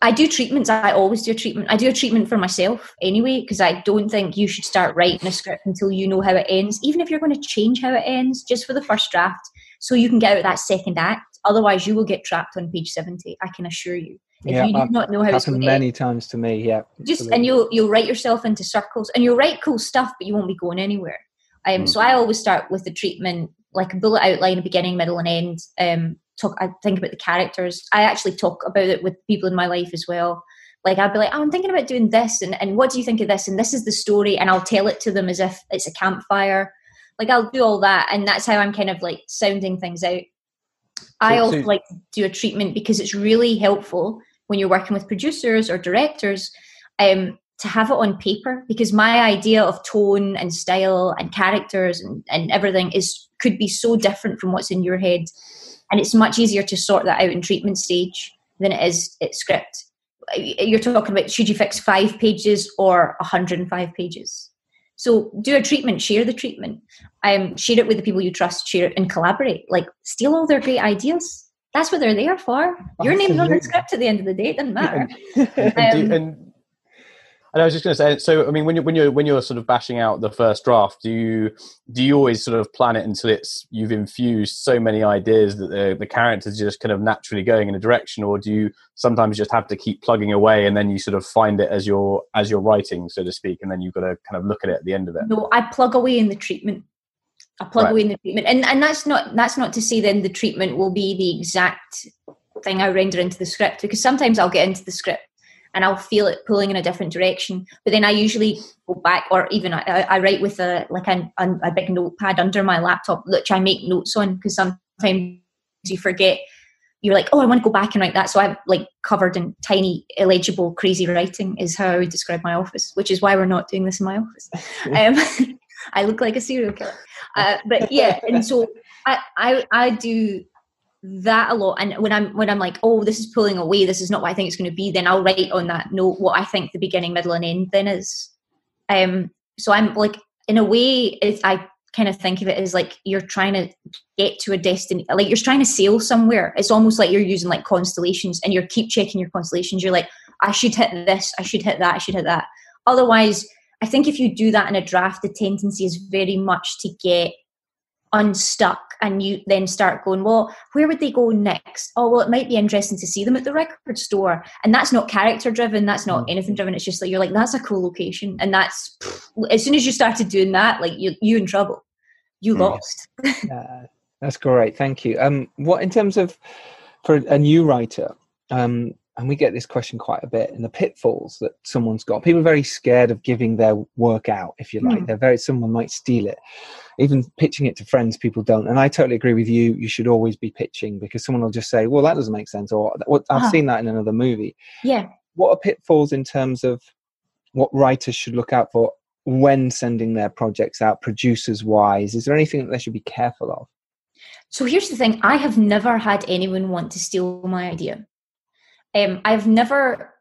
I do treatments. I always do a treatment. I do a treatment for myself anyway because I don't think you should start writing a script until you know how it ends. Even if you're going to change how it ends, just for the first draft so you can get out that second act. Otherwise, you will get trapped on page seventy. I can assure you. If yeah, you do not know how it's going many times to me. Yeah, just absolutely. and you'll you'll write yourself into circles, and you'll write cool stuff, but you won't be going anywhere. Um, mm. So I always start with the treatment, like a bullet outline, beginning, middle, and end. Um, talk. I think about the characters. I actually talk about it with people in my life as well. Like I'd be like, oh, I'm thinking about doing this, and, and what do you think of this? And this is the story, and I'll tell it to them as if it's a campfire. Like I'll do all that, and that's how I'm kind of like sounding things out. I also like to do a treatment because it's really helpful when you're working with producers or directors um, to have it on paper because my idea of tone and style and characters and, and everything is could be so different from what's in your head. And it's much easier to sort that out in treatment stage than it is at script. You're talking about should you fix five pages or 105 pages so do a treatment, share the treatment, um, share it with the people you trust, share it and collaborate. Like steal all their great ideas. That's what they're there for. Your name's on the script at the end of the day. It doesn't matter. and, um, and and I was just going to say, so I mean, when you when you're when you're sort of bashing out the first draft, do you do you always sort of plan it until it's you've infused so many ideas that the the characters just kind of naturally going in a direction, or do you sometimes just have to keep plugging away and then you sort of find it as you're as you're writing, so to speak, and then you've got to kind of look at it at the end of it? No, I plug away in the treatment. I plug right. away in the treatment, and and that's not that's not to say then the treatment will be the exact thing I render into the script because sometimes I'll get into the script and I'll feel it pulling in a different direction. But then I usually go back, or even I, I write with a like a, a, big notepad under my laptop, which I make notes on because sometimes you forget. You're like, oh, I want to go back and write that. So I'm like covered in tiny, illegible, crazy writing. Is how I would describe my office, which is why we're not doing this in my office. um, I look like a serial killer. Uh, but yeah, and so I, I I do that a lot. And when i'm when i'm like oh this is pulling away. This is not what i think it's going to be then i'll write on that note what i think the beginning middle and end then is. Um so i'm like in a way if i kind of think of it as like you're trying to get to a destiny like you're trying to sail somewhere. It's almost like you're using like constellations and you keep checking your constellations. You're like i should hit this. I should hit that. I should hit that. Otherwise i think if you do that in a draft the tendency is very much to get unstuck and you then start going well where would they go next? Oh well it might be interesting to see them at the record store. And that's not character driven that's not mm. anything driven it's just like you're like that's a cool location. And that's as soon as you started doing that like you you in trouble. You lost. Uh, that's great thank you. Um what in terms of for a new writer um and we get this question quite a bit in the pitfalls that someone's got. People are very scared of giving their work out if you like. Mm. they're very someone might steal it. Even pitching it to friends people don't. And i totally agree with you. You should always be pitching because someone will just say well that doesn't make sense or i've uh-huh. seen that in another movie. Yeah. What are pitfalls in terms of what writers should look out for when sending their projects out producers wise? Is there anything that they should be careful of? So here's the thing. I have never had anyone want to steal my idea um, I've never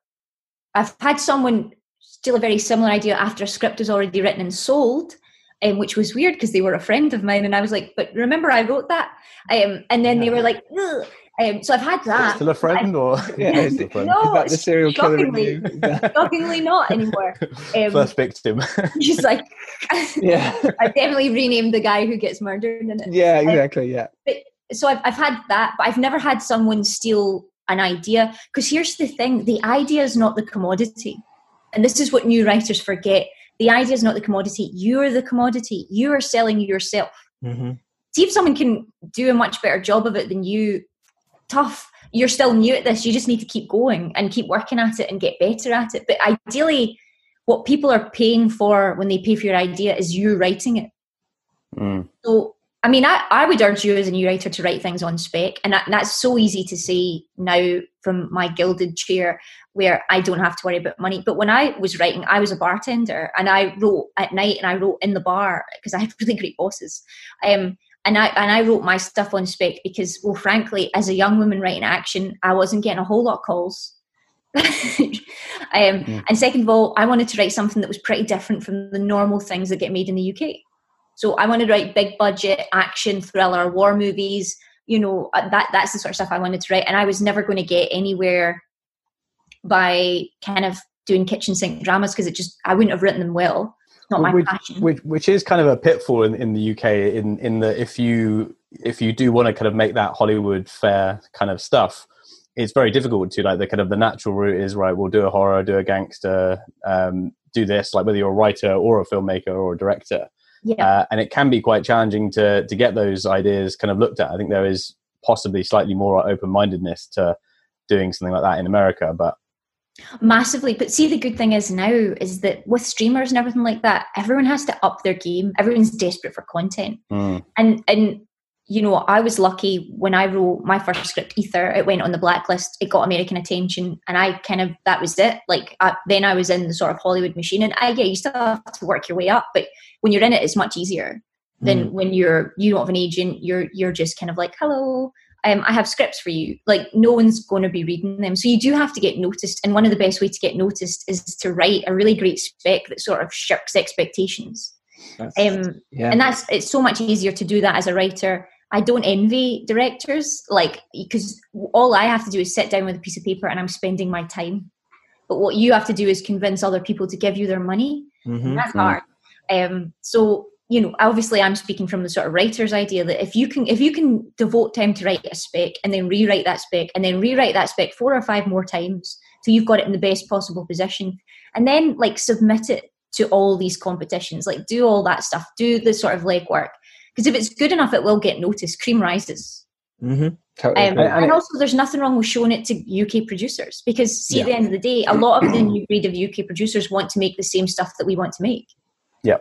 I've had someone steal a very similar idea after a script was already written and sold, um, which was weird because they were a friend of mine, and I was like, "But remember, I wrote that." Um, and then they were like, Um, so I've had that. Still a friend, or Yeah, is Still a friend? No, Is the serial shockingly, shockingly not anymore. Um, First victim. She's like, yeah, I definitely renamed the guy who gets murdered in it. yeah, exactly. Yeah, But, so I've, I've had that, but I've never had someone steal an idea. Because here's the thing the idea is not the commodity. And this is what new writers forget. The idea is not the commodity. You're the commodity. You are selling yourself. hmm See if someone can do a much better job of it than you. Tough. You're still new at this. You just need to keep going and keep working at it and get better at it. But ideally, what people are paying for when they pay for your idea is you writing it. Mm. So, I mean, I, I would urge you as a new writer to write things on spec. And that, that's so easy to say now from my gilded chair where I don't have to worry about money. But when I was writing, I was a bartender and I wrote at night and I wrote in the bar because I had really great bosses. Um, and I and I wrote my stuff on spec because, well, frankly, as a young woman writing action, I wasn't getting a whole lot of calls. um, Mm. And second of all, I wanted to write something that was pretty different from the normal things that get made in the UK. So I wanted to write big budget action thriller war movies. You know uh, that that's the sort of stuff I wanted to write, and I was never going to get anywhere by kind of doing kitchen sink dramas because it just I wouldn't have written them well. Not my which, passion. which, which is kind of a pitfall in, in the UK in in the if you if you do want to kind of make that Hollywood fair kind of stuff, it's very difficult to like the kind of the natural route is right. We'll do a horror, do a gangster, um, do this like whether you're a writer or a filmmaker or a director, yeah, uh, and it can be quite challenging to to get those ideas kind of looked at. I think there is possibly slightly more open mindedness to doing something like that in America, but massively. But see, the good thing is now is that with streamers and everything like that, everyone has to up their game. Everyone's desperate for content. mm, and and you know i was lucky when i wrote my first script Aether it went on the blacklist it got american attention and i kind of that was it like I, then i was in the sort of hollywood machine and i yeah you still have to work your way up but when you're in it it's much easier than when you're you don't have an agent you're you're just kind of like hello um, I have scripts for you. Like no one's going to be reading them, so you do have to get noticed. And one of the best ways to get noticed is to write a really great spec that sort of shirks expectations. Um, yeah, and that's it's so much easier to do that as a writer i don't envy directors like because all i have to do is sit down with a piece of paper and i'm spending my time but what you have to do is convince other people to give you their money Mhm. that's Mm. hard um so you know obviously i'm speaking from the sort of writer's idea that if you can if you can devote time to write a spec and then rewrite that spec and then rewrite that spec four or five more times so you've got it in the best possible position and then like submit it to all these competitions like do all that stuff do the sort of legwork because if it's good enough it will get noticed cream rises Mhm. Totally. um. And and also there's nothing wrong with showing it to uk producers because see at the end of the day a lot of the new breed of uk producers want to make the same stuff that we want to make Yeah.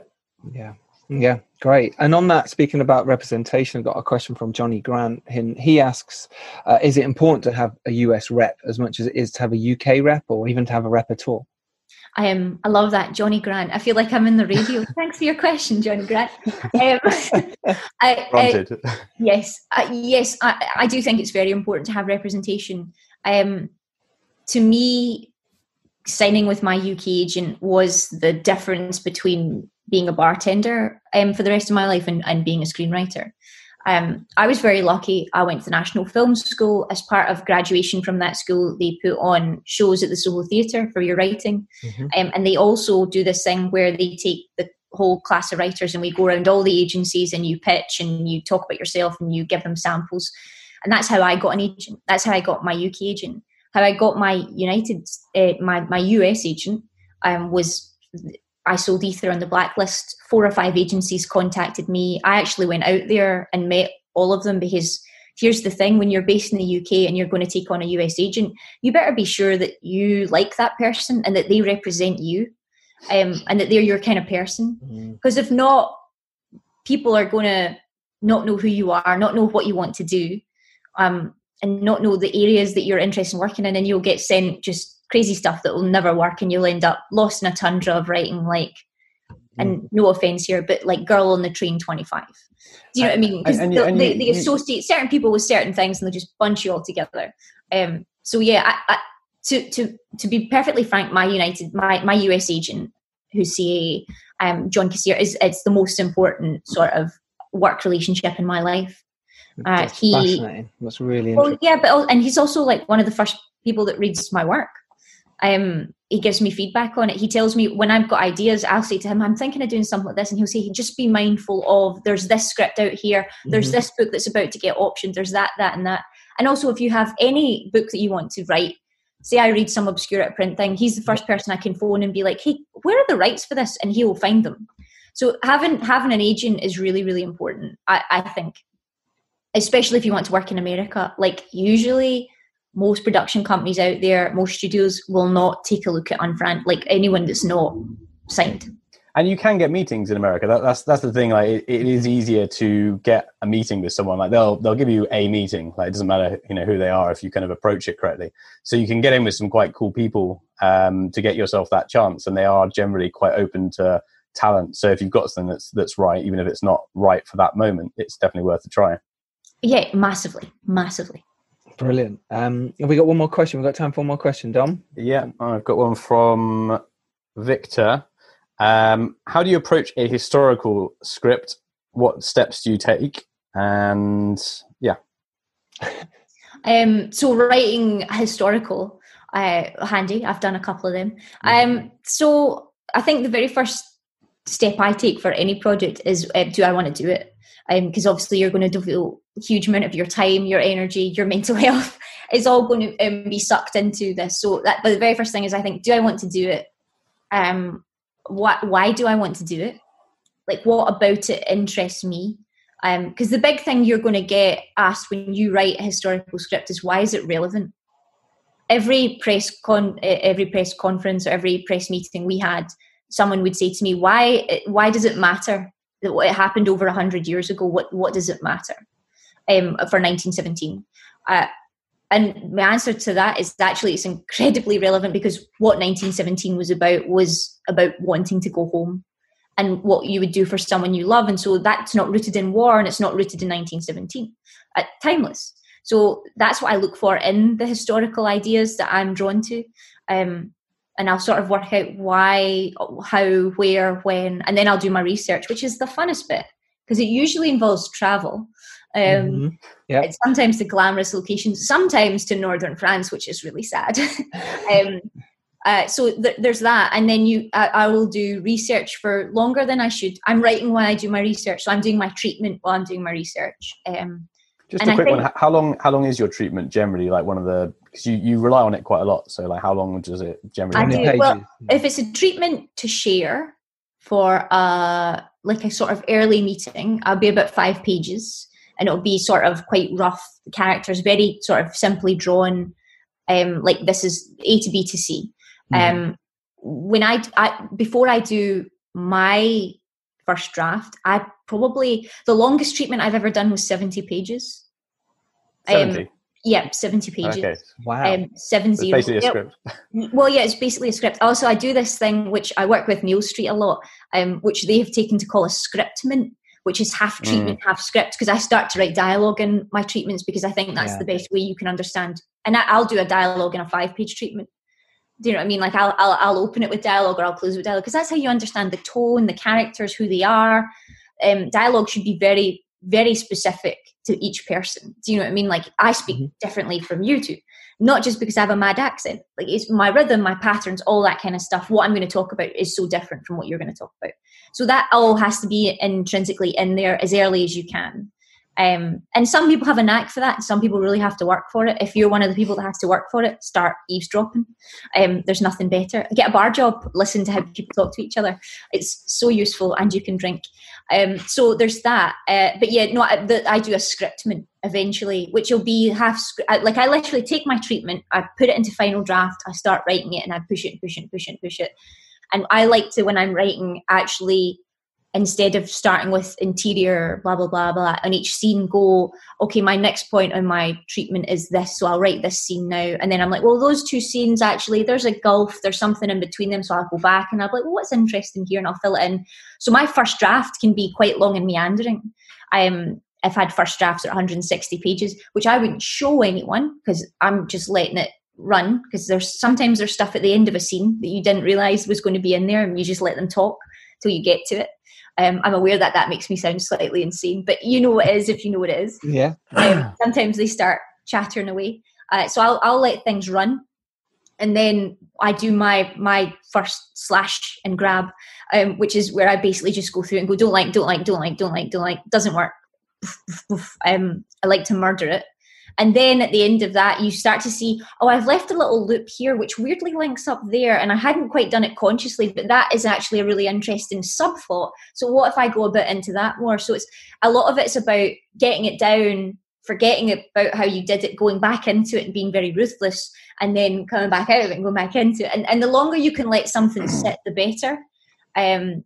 Yeah, Yeah, great. And on that, speaking about representation, I've got a question from Johnny Grant. He, he asks, uh, is it important to have a US rep as much as it is to have a UK rep or even to have a rep at all? I am. I love that, Johnny Grant. I feel like I'm in the radio. Thanks for your question, Johnny Grant. Um, I, I, granted. yes, I, yes, I, I do think it's very important to have representation. Um, to me, signing with my UK agent was the difference between being a bartender um, for the rest of my life and, and being a screenwriter. Um, I was very lucky. I went to the National Film School. As part of graduation from that school, they put on shows at the Soho Theatre for your writing. Mhm. Um, and they also do this thing where they take the whole class of writers and we go around all the agencies and you pitch and you talk about yourself and you give them samples. And that's how I got an agent. That's how I got my UK agent. How I got my United, uh, my my US agent um, was I sold Aether on the blacklist. Four or five agencies contacted me. I actually went out there and met all of them because here's the thing when you're based in the UK and you're going to take on a US agent, you better be sure that you like that person and that they represent you um, and that they're your kind of person. Because if not, people are going to not know who you are, not know what you want to do, um, and not know the areas that you're interested in working in, and you'll get sent just crazy stuff that will never work, and you'll end up lost in a tundra of writing like. And no offense here, but like "Girl on the Train" twenty five. Do you know what I mean? Because they, they associate certain people with certain things, and they just bunch you all together. Um, so yeah, I, I, to to to be perfectly frank, my United my my US agent, who's CAA, um, John Kassir, is it's the most important sort of work relationship in my life. Uh, That's he. That's really well, yeah, but and he's also like one of the first people that reads my work. Um, he gives me feedback on it. He tells me when I've got ideas, I'll say to him, "I'm thinking of doing something like this," and he'll say, "Just be mindful of there's this script out here, there's mm-hmm. this book that's about to get optioned, there's that, that, and that." And also, if you have any book that you want to write, say I read some obscure print thing, he's the first person I can phone and be like, "Hey, where are the rights for this?" And he will find them. So having having an agent is really really important. I, I think, especially if you want to work in America. Like usually, most production companies out there, most studios will not take a look at unfran like anyone that's not signed and you can get meetings in America. That, that's that's the thing. Like it, it is easier to get a meeting with someone. Like they'll they'll give you a meeting. Like it doesn't matter you know who they are if you kind of approach it correctly. So you can get in with some quite cool people um, to get yourself that chance, and they are generally quite open to talent. So if you've got something that's that's right, even if it's not right for that moment, it's definitely worth a try. Yeah, massively, massively. Brilliant. Um, have we got one more question? We've got time for one more question, Dom. Yeah, I've got one from Victor. Um, how do you approach a historical script? What steps do you take? And yeah. um, so writing historical, uh, handy. I've done a couple of them. Mm-hmm. Um, so I think the very first step I take for any project is uh, do I want to do it? Because um, obviously you're going to devote a huge amount of your time, your energy, your mental health is all going to um, be sucked into this. So that, the very first thing is I think, do I want to do it? Um, what why do I want to do it? Like what about it interests me? Because um, the big thing you're going to get asked when you write a historical script is why is it relevant? Every press con, every press conference or every press meeting we had, someone would say to me, "Why? Why does it matter that what happened over hundred years ago? What What does it matter?" Um, for 1917, uh, and my answer to that is actually it's incredibly relevant because what 1917 was about was about wanting to go home and what you would do for someone you love. And so that's not rooted in war and it's not rooted in 1917 uh, timeless. So that's what i look for in the historical ideas that i'm drawn to. Um, and i'll sort of work out why how where when and then i'll do my research which is the funnest bit because it usually involves travel um, mm-hmm. sometimes to glamorous locations, sometimes to northern France, which is really sad. um, uh, so th- there's that, and then you, I, I, will do research for longer than I should. I'm writing while I do my research, so I'm doing my treatment while I'm doing my research. Um, Just a quick think, one: How long? How long is your treatment generally? Like one of the because you, you rely on it quite a lot. So like, how long does it generally? I do. Well, if it's a treatment to share for uh like a sort of early meeting, I'll be about five pages and it'll be sort of quite rough characters, very sort of simply drawn. Um, like this is A to B to C. Mm. Um, when I, I before I do my first draft, I probably the longest treatment I've ever done was seventy pages. Seventy. Um, yeah, 70 pages. Okay. Wow. Um, seven zero. basically a script. well, yeah, it's basically a script. Also, I do this thing which I work with Neal Street a lot, um, which they have taken to call a scriptment which is half mm. treatment, mm. half script, because I start to write dialogue in my treatments because I think that's yeah. the best way you can understand. And I, will do a dialogue in a five page treatment. Do you know what I mean? Like I'll, I'll, I'll open it with dialogue or I'll close it with dialogue because that's how you understand the tone, the characters, who they are. Um, dialogue should be very, very specific to each person. Do you know what I mean? Like I speak mm-hmm. differently from you two not just because I have a mad accent. Like it's my rhythm, my patterns, all that kind of stuff. What I'm going to talk about is so different from what you're going to talk about. So that all has to be intrinsically in there as early as you can. Um, and some people have a knack for that. Some people really have to work for it. If you're one of the people that has to work for it, start eavesdropping. Um, there's nothing better. Get a bar job. Listen to how people talk to each other. It's so useful, and you can drink. Um, so there's that. Uh, but yeah, no, I, the, I do a scriptment eventually, which will be half like I literally take my treatment, I put it into final draft, I start writing it, and I push it, push it, and push it, and push it. And I like to when I'm writing actually instead of starting with interior blah blah blah blah on each scene go okay my next point on my treatment is this so i'll write this scene now. And then i'm like well those two scenes actually there's a gulf there's something in between them so i'll go back. And i'll be like well what's interesting here? And i'll fill it in. So my first draft can be quite long and meandering. I um i've had first drafts at 160 pages which i wouldn't show anyone because i'm just letting it run because there's sometimes there's stuff at the end of a scene that you didn't realize was going to be in there and you just let them talk till you get to it um, i'm aware that that makes me sound slightly insane but you know what it is if you know what it is. Yeah. um, sometimes they start chattering away. Uh, so I'll, I'll let things run and then i do my my first slash and grab um, which is where i basically just go through and go don't like don't like don't like don't like don't like. Doesn't work. Um, i like to murder it and then at the end of that, you start to see, oh, I've left a little loop here, which weirdly links up there. And I hadn't quite done it consciously, but that is actually a really interesting subplot. So, what if I go a bit into that more? So, it's a lot of it's about getting it down, forgetting about how you did it, going back into it and being very ruthless, and then coming back out of it and going back into it. And, and the longer you can let something sit, the better. Um,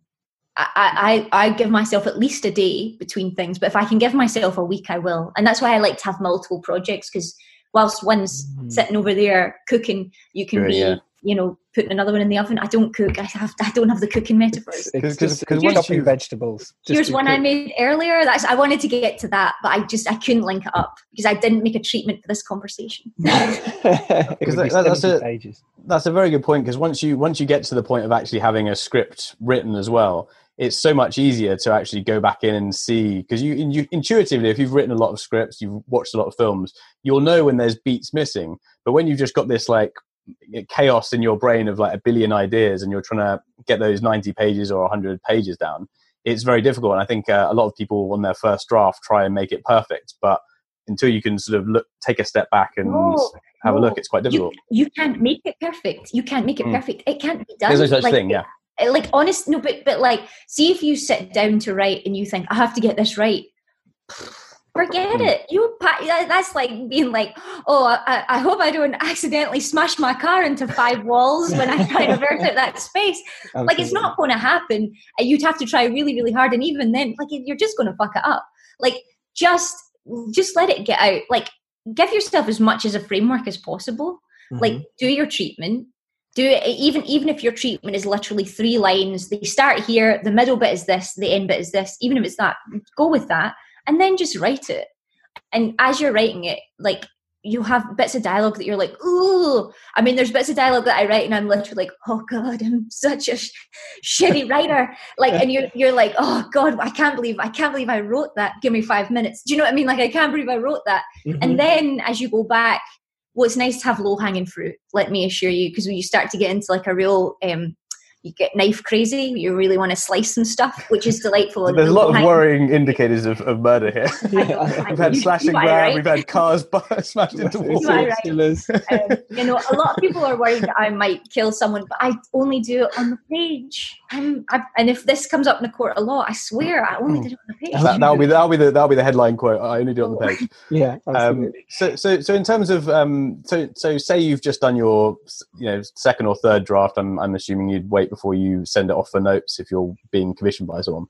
I, I, I give myself at least a day between things, but if I can give myself a week, I will. And that's why I like to have multiple projects because whilst one's mm. sitting over there cooking, you can sure, be, yeah. you know, putting another one in the oven. I don't cook. I have I don't have the cooking metaphors. Because chopping vegetables. Here's one cook. I made earlier. That's I wanted to get to that, but I just I couldn't link it up because I didn't make a treatment for this conversation. because that, that's a pages. that's a very good point. Because once you once you get to the point of actually having a script written as well it's so much easier to actually go back in and see because you, you, intuitively if you've written a lot of scripts you've watched a lot of films you'll know when there's beats missing. But when you've just got this like chaos in your brain of like a billion ideas and you're trying to get those 90 pages or 100 pages down it's very difficult. And i think uh, a lot of people on their first draft try and make it perfect but until you can sort of look take a step back and have a look it's quite difficult. you, you, can't make it perfect. You can't make it mm. perfect. It can't be done there's no such like, thing yeah. Eh, like honest no but but like see if you sit down to write and you think i have to get this right. Forget hmm. it. You that's like being like oh I, I, hope i don't accidentally smash my car into five walls when i try to vert out that space. Absolutely. like it's not going to happen. You'd have to try really really hard and even then like you're just going to fuck it up. Like just just let it get out. Like give yourself as much as a framework as possible. Mm-hmm. like do your treatment do it even even if your treatment is literally three lines they start here the middle bit is this the end bit is this even if it's that go with that and then just write it. And as you're writing it like you have bits of dialogue that you're like ooh. I mean there's bits of dialogue that i write and i'm literally like oh god i'm such a sh- shitty writer. Like and you're you're like oh god i can't believe i can't believe i wrote that. Give me five minutes. Do you know what i mean? Like i can't believe i wrote that. Mm-hmm. and then as you go back well, it's nice to have low hanging fruit. Let me assure you, because when you start to get into like a real um, you get knife crazy. You really want to slice some stuff, which is delightful. There's a lot of worrying indicators of, of murder here. Yeah. we've had slash and grab, right. we've had cars smashed into walls. You, right. um, you know, a lot of people are worried that I might kill someone, but I only do it on the page. I'm, I, and if this comes up in a court of law, I swear I only did it on the page. That, will be that'll be the that'll be the headline quote. I only do it on the page. yeah. Um, so so so in terms of um, so so say you've just done your you know second or third draft. I'm I'm assuming you'd wait before you send it off for notes if you're being commissioned by someone.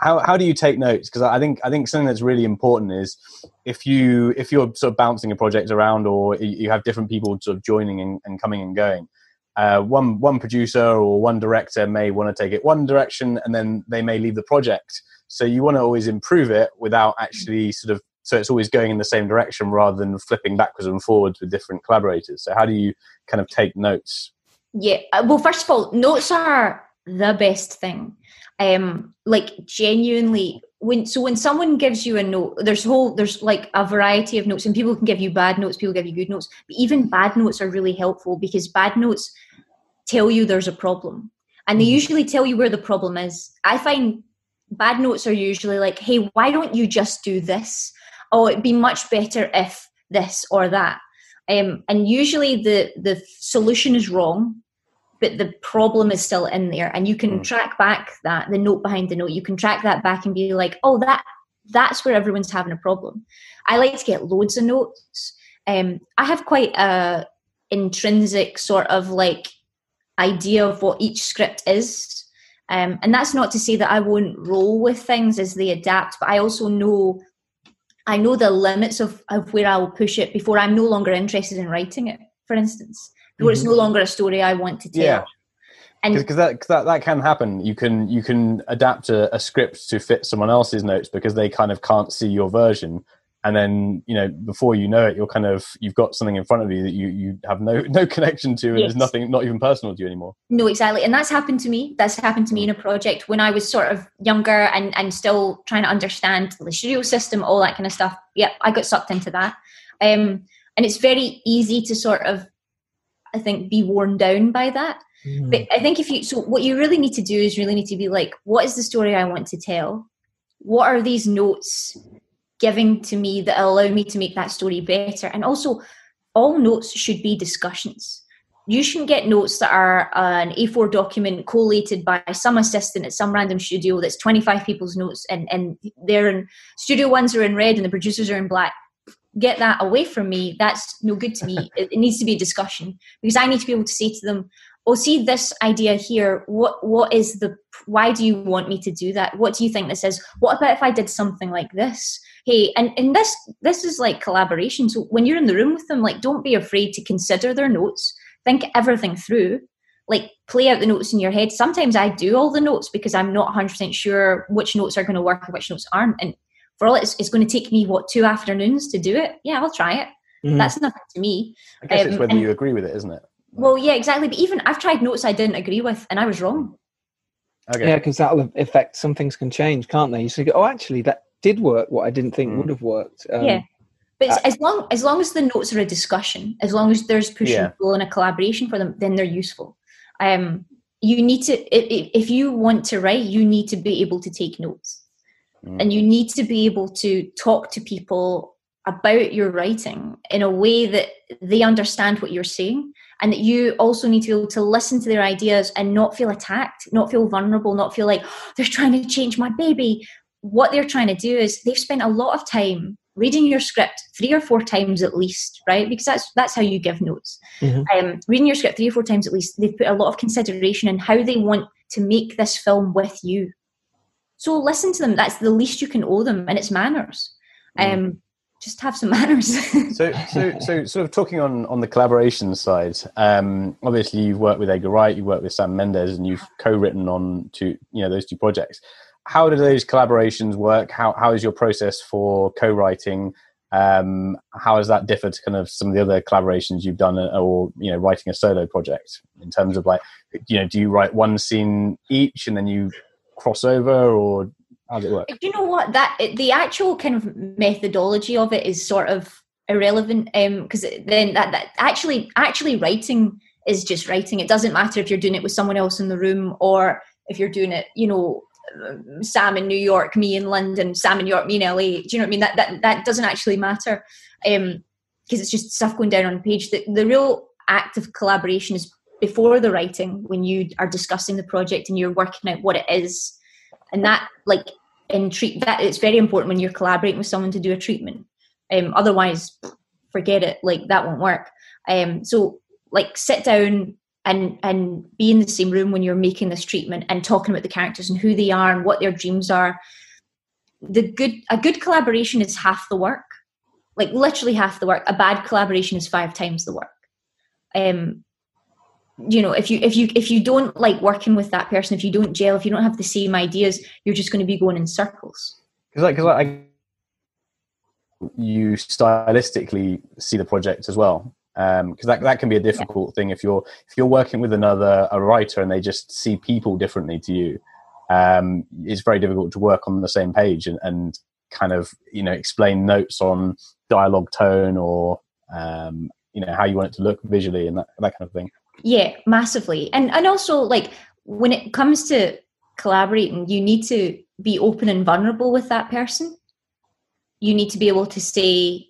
How, how do you take notes? Because i think i think something that's really important is if you if you're sort of bouncing a project around or you have different people sort of joining and, and coming and going uh, one one producer or one director may want to take it one direction and then they may leave the project. So you want to always improve it without actually sort of so it's always going in the same direction rather than flipping backwards and forwards with different collaborators. So how do you kind of take notes yeah. Uh, well, first of all, notes are the best thing. Um, like genuinely, when so when someone gives you a note, there's whole there's like a variety of notes, and people can give you bad notes, people give you good notes, but even bad notes are really helpful because bad notes tell you there's a problem, and they mm-hmm. usually tell you where the problem is. I find bad notes are usually like, "Hey, why don't you just do this?" Oh, it'd be much better if this or that. Um, and usually the the solution is wrong but the problem is still in there. And you can mm. track back that the note behind the note. You can track that back and be like oh that that's where everyone's having a problem. I like to get loads of notes. Um, i have quite a intrinsic sort of like idea of what each script is. Um, and that's not to say that i won't roll with things as they adapt but i also know i know the limits of, of where i will push it before i'm no longer interested in writing it for instance where it's no mm-hmm. longer a story I want to tell. Yeah. Because that, cause that that can happen. You can you can adapt a, a, script to fit someone else's notes because they kind of can't see your version, and then you know before you know it you're kind of you've got something in front of you that you you have no no connection to and yes. there's nothing not even personal to you anymore no exactly and that's happened to me that's happened to me in a project when i was sort of younger and and still trying to understand the studio system all that kind of stuff yeah i got sucked into that um and it's very easy to sort of i think be worn down by that mm. but i think if you so what you really need to do is really need to be like what is the story i want to tell what are these notes giving to me that allow me to make that story better. And also, all notes should be discussions. You shouldn't get notes that are an A4 document collated by some assistant at some random studio that's 25 people's notes and, and they're in studio ones are in red and the producers are in black. Get that away from me. That's no good to me. it, it needs to be a discussion because I need to be able to say to them, oh see this idea here. What what is the why do you want me to do that? What do you think this is? What about if i did something like this? Hey and and this this is like collaboration. So when you're in the room with them like don't be afraid to consider their notes. Think everything through. Like play out the notes in your head. Sometimes i do all the notes because i'm not 100% sure which notes are going to work and which notes aren't. And for all it's, it's going to take me what two afternoons to do it yeah i'll try it mm-hmm. that's nothing to me i guess um, it's whether and, you agree with it isn't it well yeah exactly but even i've tried notes i didn't agree with and i was wrong okay. yeah because that'll affect some things can change can't they so you go oh actually that did work what I didn't think mm. would have worked. Um, yeah. But I, as long as long as the notes are a discussion, as long as there's push yeah. and pull and a collaboration for them, then they're useful. Um, you need to if, if you want to write, you need to be able to take notes, mm. and you need to be able to talk to people about your writing in a way that they understand what you're saying and that you also need to be able to listen to their ideas and not feel attacked not feel vulnerable not feel like oh, they're trying to change my baby what they're trying to do is they've spent a lot of time reading your script three or four times at least, right? Because that's that's how you give notes. Mm-hmm. Um, reading your script three or four times at least, they've put a lot of consideration in how they want to make this film with you. So listen to them. That's the least you can owe them, and it's manners. Mm. Um, just have some manners. so, so, so, sort of talking on on the collaboration side. Um, obviously, you've worked with Edgar Wright, you've worked with Sam Mendes, and you've co-written on two, you know, those two projects how do those collaborations work? How how is your process for co-writing? Um, how has that differed to kind of some of the other collaborations you've done, uh, or you know, writing a solo project in terms of like, you know, do you write one scene each and then you cross over, or how does it work? You know what that the actual kind of methodology of it is sort of irrelevant because um, then that, that actually actually writing is just writing. It doesn't matter if you're doing it with someone else in the room or if you're doing it, you know, Sam in New York, me in London, Sam in New York, me in LA. Do you know what I mean? That that that doesn't actually matter because um, it's just stuff going down on the page. The, the real act of collaboration is before the writing when you are discussing the project and you're working out what it is, and that like in treat that it's very important when you're collaborating with someone to do a treatment. Um, otherwise, forget it. Like that won't work. Um, so like sit down and and be in the same room when you're making this treatment and talking about the characters and who they are and what their dreams are the good a good collaboration is half the work like literally half the work a bad collaboration is five times the work um you know if you if you if you don't like working with that person if you don't gel if you don't have the same ideas you're just going to be going in circles because like, cause like I, you stylistically see the project as well because um, that that can be a difficult yeah. thing if you're if you're working with another a writer and they just see people differently to you. Um, it's very difficult to work on the same page and, and kind of you know explain notes on dialogue tone or um, you know how you want it to look visually and that that kind of thing. Yeah, massively, and and also like when it comes to collaborating, you need to be open and vulnerable with that person. You need to be able to say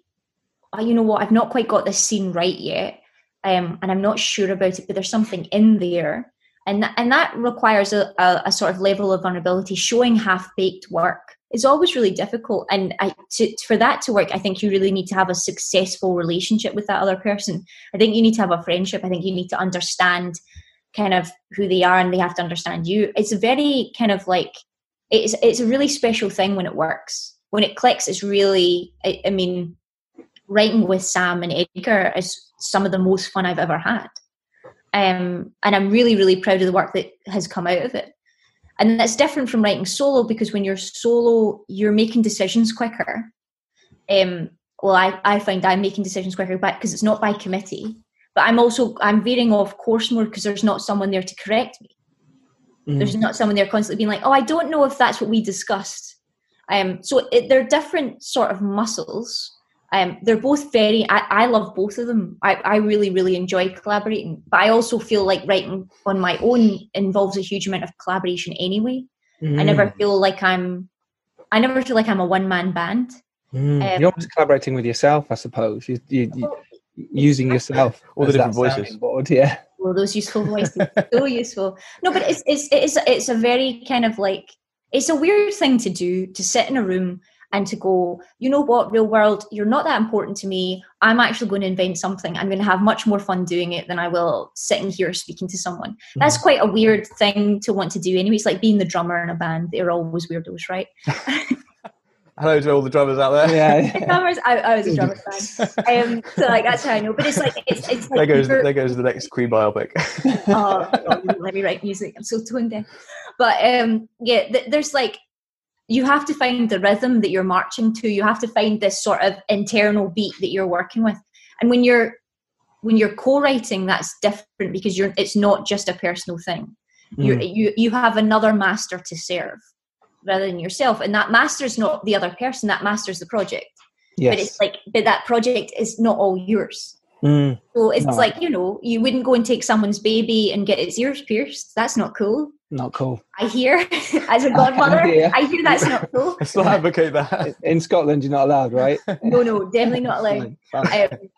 oh, you know what, I've not quite got this scene right yet, um, and I'm not sure about it, but there's something in there. And, th- and that requires a, a, a, sort of level of vulnerability. Showing half baked work is always really difficult. And I, to, for that to work, I think you really need to have a successful relationship with that other person. I think you need to have a friendship. I think you need to understand kind of who they are and they have to understand you. It's a very kind of like, it's, it's a really special thing when it works. When it clicks, it's really, I, I mean, writing with Sam and Edgar is some of the most fun I've ever had. Um, and I'm really, really proud of the work that has come out of it. And that's different from writing solo because when you're solo, you're making decisions quicker. um, well, I, I find I'm making decisions quicker because it's not by committee. But I'm also I'm veering off course more because there's not someone there to correct me. Mm. There's not someone there constantly being like, "Oh, I don't know if that's what we discussed." Um, so it, they're different sort of muscles. Um, they're both very. I, I love both of them. I, I really really enjoy collaborating, but I also feel like writing on my own involves a huge amount of collaboration anyway. Mm. I never mm. feel like I'm. I never feel like I'm a one man band. Mm. Um, You're always collaborating with yourself, I suppose. You, you, you using yourself, all the different voices. Board, yeah. All those useful voices, so useful. No, but it's it's it's it's a very kind of like it's a weird thing to do to sit in a room and to go, you know what, real world, you're not that important to me. I'm actually going to invent something. I'm going to have much more fun doing it than I will sitting here speaking to someone. Mm-hmm. That's quite a weird thing to want to do anyway. It's like being the drummer in a band. They're always weirdos, right? Hello to all the drummers out there. Yeah, drummers. I, I, was a drummer fan. Um, so like that's how I know. But it's like it's, it's like there goes there goes the next Queen biopic. oh, God, let me write music. I'm so tone deaf. But um, yeah, th- there's like you have to find the rhythm that you're marching to. You have to find this sort of internal beat that you're working with. And when you're when you're co-writing, that's different because you're it's not just a personal thing. Mm. You you you have another master to serve rather than yourself. And that master's not the other person, that master's the project. Yes. But it's like, but that project is not all yours. Mm. So it's no. like, you know, you wouldn't go and take someone's baby and get its ears pierced. That's not cool. Not cool. I hear, as a godmother, I hear, I hear that's not cool. I still advocate that. In Scotland, you're not allowed, right? no, no, definitely not allowed. um,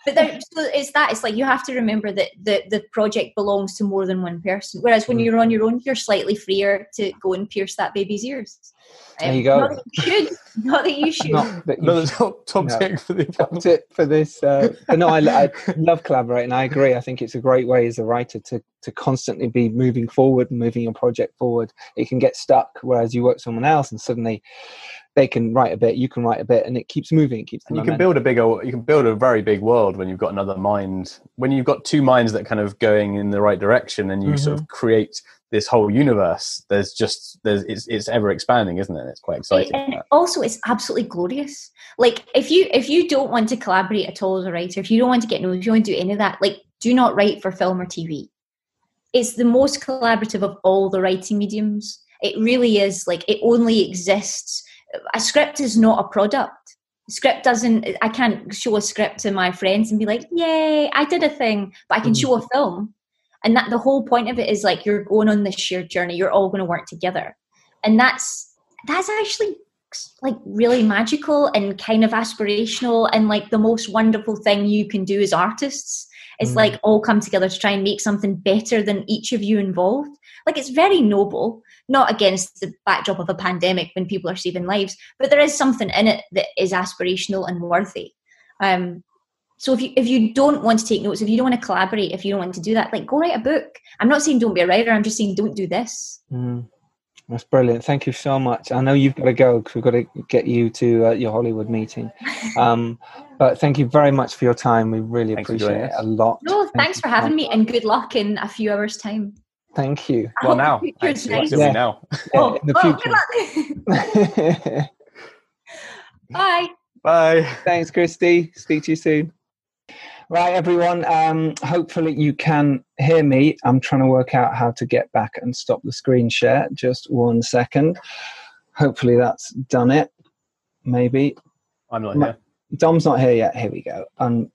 but there, so it's that. It's like you have to remember that the, the project belongs to more than one person. Whereas when mm. you're on your own, you're slightly freer to go and pierce that baby's ears. There you go. Not that you should. Not that you should. Not that you no, top, top no. tip for the top tip for this. Uh, but no, I, I love collaborating. I agree. I think it's a great way as a writer to to constantly be moving forward and moving your project forward. It can get stuck, whereas you work someone else and suddenly they can write a bit, you can write a bit, and it keeps moving. It keeps. And you can build a bigger, you can build a very big world when you've got another mind. When you've got two minds that kind of going in the right direction, and you mm-hmm. sort of mm-hmm. create this whole universe. There's just there's it's, it's ever expanding, isn't it? It's quite exciting. And also, it's absolutely glorious. Like if you if you don't want to collaborate at all as a writer, if you don't want to get known if you don't want to do any of that, like do not write for film or TV. It's the most collaborative of all the writing mediums. It really is. Like it only exists a script is not a product script doesn't i can't show a script to my friends and be like yay i did a thing but i can mm-hmm. show a film and that the whole point of it is like you're going on this shared journey. You're all going to work together. And that's that's actually like really magical and kind of aspirational. And like the most wonderful thing you can do as artists it's mm. like all come together to try and make something better than each of you involved. Like it's very noble. Not against the backdrop of a pandemic when people are saving lives, but there is something in it that is aspirational and worthy. Um, so if you if you don't want to take notes, if you don't want to collaborate, if you don't want to do that, like go write a book. I'm not saying don't be a writer. I'm just saying don't do this. Mm. That's brilliant. Thank you so much. I know you've got to go because we've got to get you to uh, your Hollywood meeting. Um, but thank you very much for your time. We really thanks appreciate it a lot. No, thank thanks for having me, and good luck in a few hours' time. Thank you. Well, now, actually, nice. yeah. now. Oh, in the future. Bye. Bye. Thanks, Krysty. Speak to you soon. Right, everyone. Um, hopefully, you can hear me. I'm trying to work out how to get back and stop the screen share. Just one second. Hopefully, that's done it. Maybe. I'm not here. Dom's not here yet. Here we go. Un-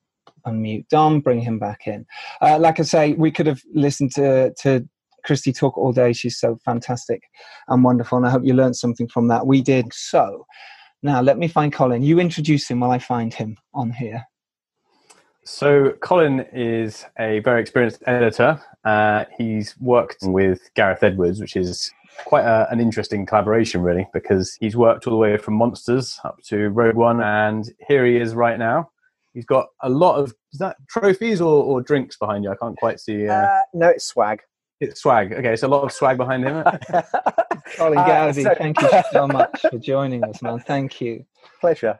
unmute Dom. Bring him back in. Uh, like I say, we could have listened to to Krysty talk all day. She's so fantastic and wonderful, and I hope you learned something from that. We did. So now let me find Colin. You introduce him while I find him on here. So Colin is a very experienced editor. Uh, he's worked with Gareth Edwards, which is quite a, an interesting collaboration, really, because he's worked all the way from Monsters up to Rogue One, and here he is right now. He's got a lot of is that trophies or, or drinks behind you? I can't quite see. Uh... Uh, no, it's swag. It's swag. Okay, it's a lot of swag behind him. Colin uh, Goudie, so- thank you so much for joining us, man. Thank you. Pleasure.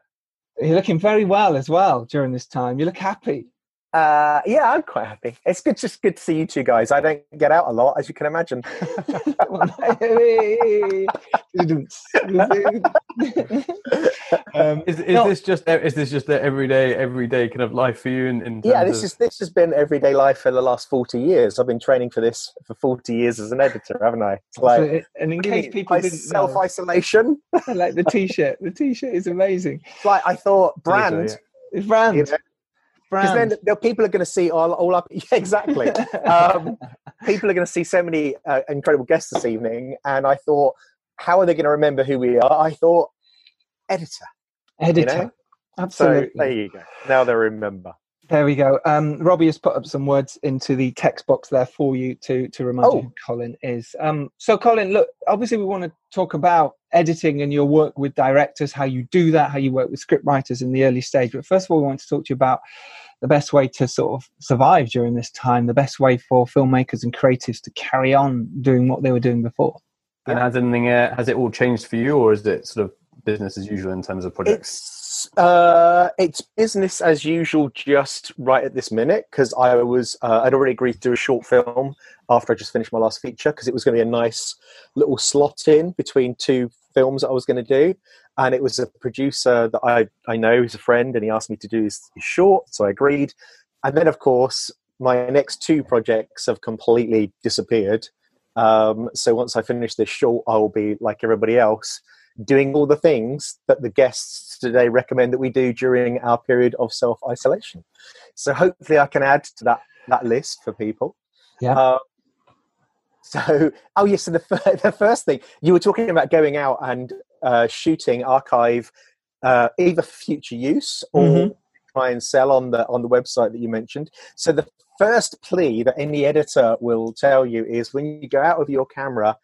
You're looking very well as well during this time. You look happy. Uh, yeah, I'm quite happy. It's good, just good to see you two guys. I don't get out a lot, as you can imagine. um, is, is this just is this just the everyday everyday kind of life for you? In, in yeah, this of... is this has been everyday life for the last forty years. I've been training for this for forty years as an editor, haven't I? It's like, so it, and in case people didn't self isolation, like the t-shirt. The t-shirt is amazing. It's like I thought, brand. Yeah. It's brand. You know? Because then the people are going to see all, all up. Yeah, exactly. um, people are going to see so many uh, incredible guests this evening, and I thought, how are they going to remember who we are? I thought, editor. Editor. You know? Absolutely. So there you go. Now they remember. There we go. Um, Robbie has put up some words into the text box there for you to to remind oh. you who Colin is. Um, so, Colin, look, obviously, we want to talk about editing and your work with directors, how you do that, how you work with script writers in the early stage. But first of all, we want to talk to you about the best way to sort of survive during this time, the best way for filmmakers and creatives to carry on doing what they were doing before. And has anything uh, has it all changed for you, or is it sort of business as usual in terms of projects? It's, uh, it's business as usual just right at this minute because I was uh, I'd already agreed to do a short film after I just finished my last feature because it was going to be a nice little slot in between two films that I was going to do, and it was a producer that I I know who's a friend, and he asked me to do his, his short, so I agreed, and then of course my next two projects have completely disappeared. Um, so once I finish this short, I will be like everybody else doing all the things that the guests today recommend that we do during our period of self isolation. So hopefully, I can add to that that list for people. Yeah. Uh, so, oh yes, so the the first thing you were talking about going out and uh, shooting archive, uh, either future use or mm-hmm. try and sell on the on the website that you mentioned. So the first plea that any editor will tell you is when you go out with your camera,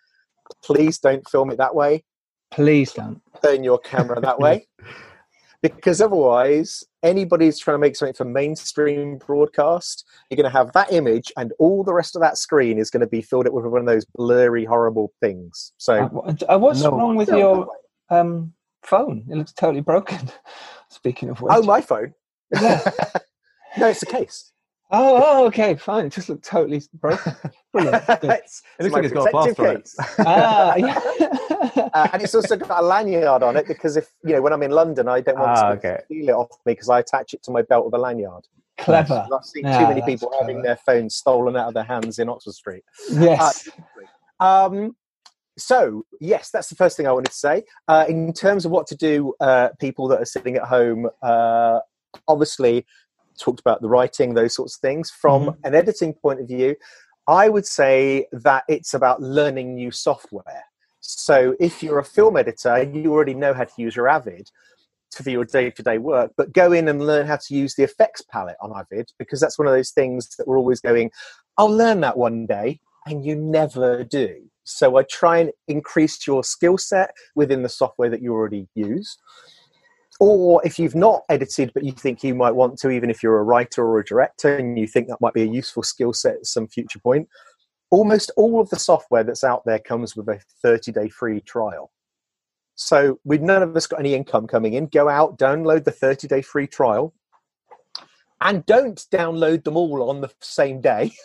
please don't film it that way. Please don't turn your camera that way, because otherwise, anybody's trying to make something for mainstream broadcast, you're going to have that image, and all the rest of that screen is going to be filled up with one of those blurry, horrible things. So, uh, uh what's no, wrong with your um, phone? It looks totally broken. Speaking of which, oh, my phone. Yeah. no, it's the case. Oh, oh, okay, fine. It just looked totally broken. Brilliant. it looks like it's got a password. ah, yeah. uh, and it's also got a lanyard on it because if you know when I'm in London, I don't want ah, okay. to steal it off me because I attach it to my belt with a lanyard. Clever. I've seen yeah, too many people clever. having their phones stolen out of their hands in Oxford Street. Yes. Uh, um, so yes, that's the first thing I wanted to say. Uh, in terms of what to do, uh, people that are sitting at home, uh, obviously talked about the writing, those sorts of things. From mm-hmm. an editing point of view, I would say that it's about learning new software. So if you're a film editor, you already know how to use your Avid for your day-to-day work, but go in and learn how to use the effects palette on Avid because that's one of those things that we're always going, I'll learn that one day, and you never do. So I try and increase your skill set within the software that you already use or if you've not edited but you think you might want to even if you're a writer or a director and you think that might be a useful skill set at some future point almost all of the software that's out there comes with a 30 day free trial. So with none of us got any income coming in. Go out download the 30 day free trial and don't download them all on the same day.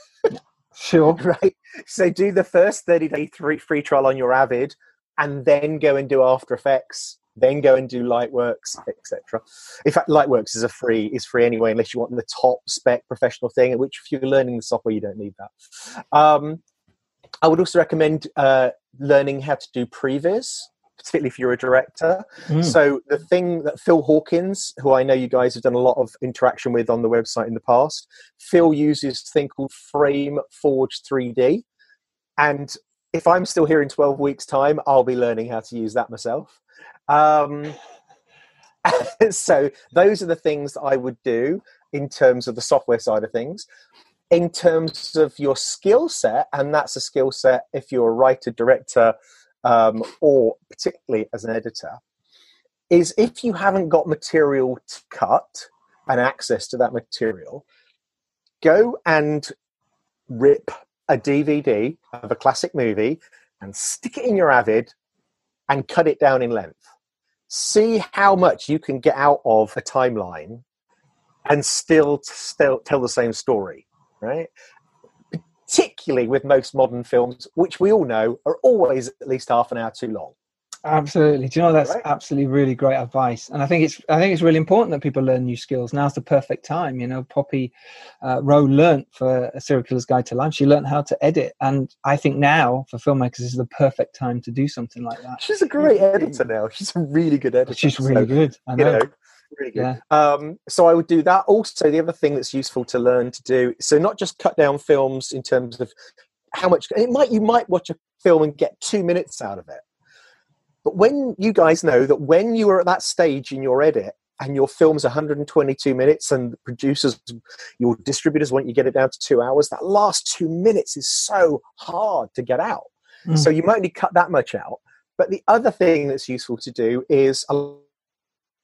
Sure. Right? So do the first 30 day free trial on your avid and then go and do after effects then go and do Lightworks, etc. In fact, Lightworks is a free is free anyway, unless you want the top spec professional thing. Which, if you're learning the software, you don't need that. Um, I would also recommend uh, learning how to do previs, particularly if you're a director. Mm. So the thing that Phil Hawkins, who I know you guys have done a lot of interaction with on the website in the past, Phil uses a thing called Frame Forge 3D, and if I'm still here in 12 weeks' time, I'll be learning how to use that myself. Um, so those are the things I would do in terms of the software side of things. In terms of your skill set, and that's a skill set if you're a writer, director, um, or particularly as an editor, is if you haven't got material to cut and access to that material, go and rip a DVD of a classic movie and stick it in your Avid and cut it down in length. See how much you can get out of a timeline and still still tell the same story right? Particularly with most modern films which we all know are always at least half an hour too long Absolutely. Do you know that's Right. absolutely really great advice, and I think it's I think it's really important that people learn new skills. Now's the perfect time. You know, Poppy uh, Roe learnt for a serial killer's guide to life. She learnt how to edit, and I think now for filmmakers is the perfect time to do something like that. She's a great editor now. She's a really good editor. She's really So, good. I You know. know, really good. Yeah. Um, so I would do that. Also, the other thing that's useful to learn to do, so not just cut down films in terms of how much it might you might watch a film and get two minutes out of it. But when you guys know that when you are at that stage in your edit and your film's 122 minutes and the producers, your distributors want you to get it down to two hours, that last two minutes is so hard to get out. Mm. So you might only cut that much out. But the other thing that's useful to do is a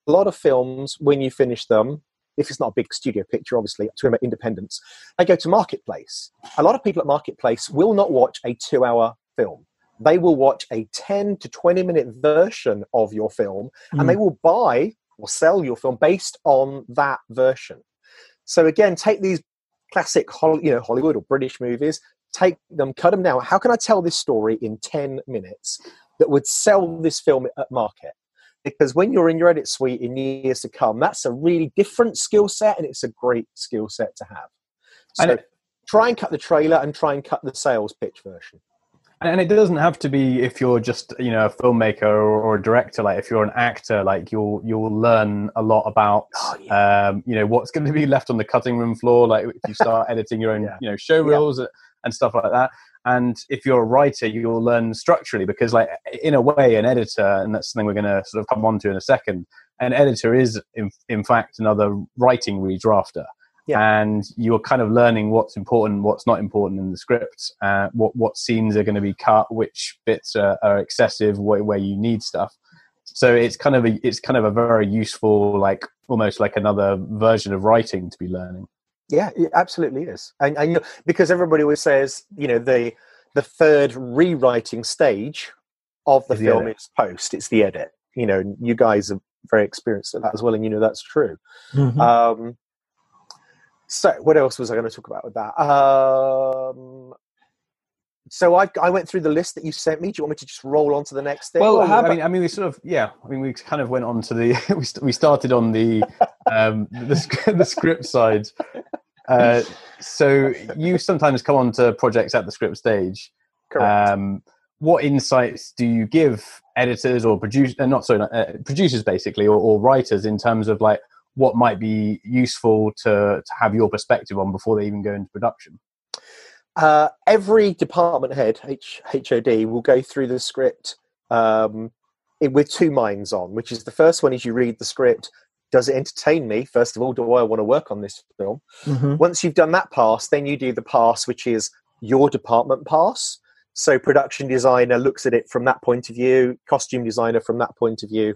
lot of films, when you finish them, if it's not a big studio picture, obviously, talking about independence, they go to Marketplace. A lot of people at Marketplace will not watch a two hour film. They will watch a 10 to 20 minute version of your film and they mm. will buy or sell your film based on that version. So again, take these classic you know, Hollywood or British movies, take them, cut them down. How can I tell this story in 10 minutes that would sell this film at market? Because when you're in your edit suite in years to come, that's a really different skill set and it's a great skill set to have. So try and cut the trailer and try and cut the sales pitch version. And it doesn't have to be if you're just you know a filmmaker or, a director like if you're an actor like you'll you'll learn a lot about Oh, um you know what's going to be left on the cutting room floor like if you start editing your own Yeah. you know show Yeah. reels and stuff like that and if you're a writer you'll learn structurally because like in a way an editor and that's something we're going to sort of come on to in a second an editor is in, in fact another writing redrafter Yeah. and you're kind of learning what's important what's not important in the script uh, what what scenes are going to be cut which bits are, are excessive where, where you need stuff so it's kind of a it's kind of a very useful like almost like another version of writing to be learning Yeah, it absolutely is. And, and you know, because everybody always says, you know, the the third rewriting stage of the the film edit. is post. It's the edit. You know, you guys are very experienced at that as well, and you know that's true. Mhm. Um, so, what else was I going to talk about with that? Um, so I, I went through the list that you sent me. Do you want me to just roll on to the next thing? Well, I mean, I mean, we sort of, yeah. I mean, we kind of went on to the, we, st- we started on the, um, the, the script side. Uh, so you sometimes come on to projects at the script stage. Correct. Um, what insights do you give editors or produce, uh, not sorry, not, uh, producers basically, or, or writers in terms of like what might be useful to to have your perspective on before they even go into production? uh, every department head, H- HOD, will go through the script um, it, with two minds on, which is the first one is you read the script. Does it entertain me? First of all, do I want to work on this film? Mhm. Once you've done that pass, then you do the pass, which is your department pass. So, production designer looks at it from that point of view, costume designer from that point of view,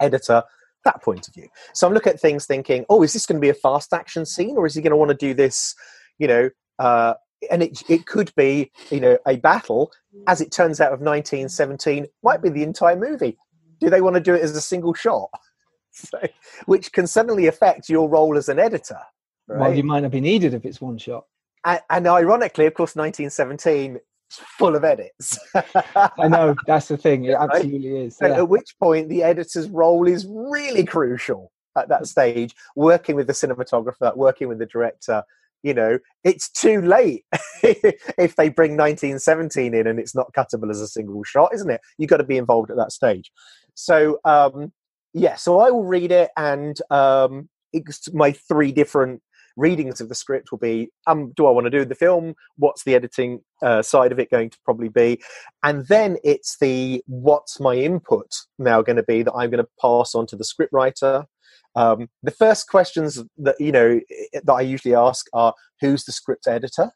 editor that point of view. So, I'm looking at things thinking, oh, is this going to be a fast action scene, or is he going to want to do this, you know? Uh, and it it could be, you know, a battle. As it turns out, of 1917, might be the entire movie. Do they want to do it as a single shot? So, which can suddenly affect your role as an editor. Right? Well, you might not be needed if it's one shot. and, and ironically, of course, 1917 is full of edits. I know that's the thing. It absolutely is. Yeah. At which point, the editor's role is really crucial at that stage. Working with the cinematographer, working with the director. You know, it's too late if they bring 1917 in and it's not cuttable as a single shot, isn't it? You've got to be involved at that stage. So, um, yeah, so I will read it, and um, it's my three different readings of the script will be um, do I want to do the film? What's the editing uh, side of it going to probably be? and then it's the what's my input now going to be that i'm going to pass on to the scriptwriter um, the first questions that you know that i usually ask are who's the script editor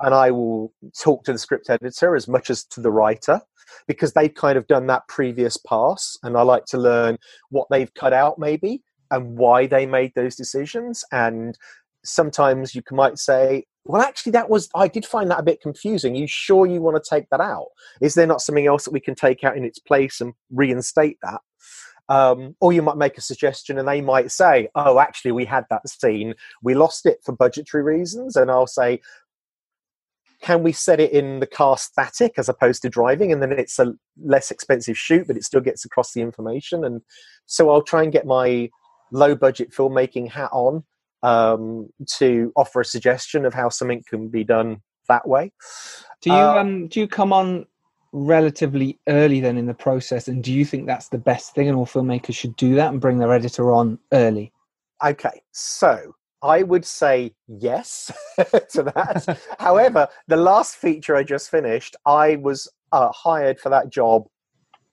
and i will talk to the script editor as much as to the writer because they've kind of done that previous pass and i like to learn what they've cut out maybe and why they made those decisions and sometimes you might say well actually that was i did find that a bit confusing. You sure you want to take that out? Is there not something else that we can take out in its place and reinstate that? Um, or you might make a suggestion and they might say oh actually we had that scene. We lost it for budgetary reasons. And i'll say can we set it in the car static as opposed to driving? And then it's a less expensive shoot but it still gets across the information. And so i'll try and get my low budget filmmaking hat on um, to offer a suggestion of how something can be done that way Do you Uh, um do you come on relatively early then in the process, and do you think that's the best thing, and all filmmakers should do that and bring their editor on early? Okay, so I would say yes to that. However, the last feature I just finished, I was uh, hired for that job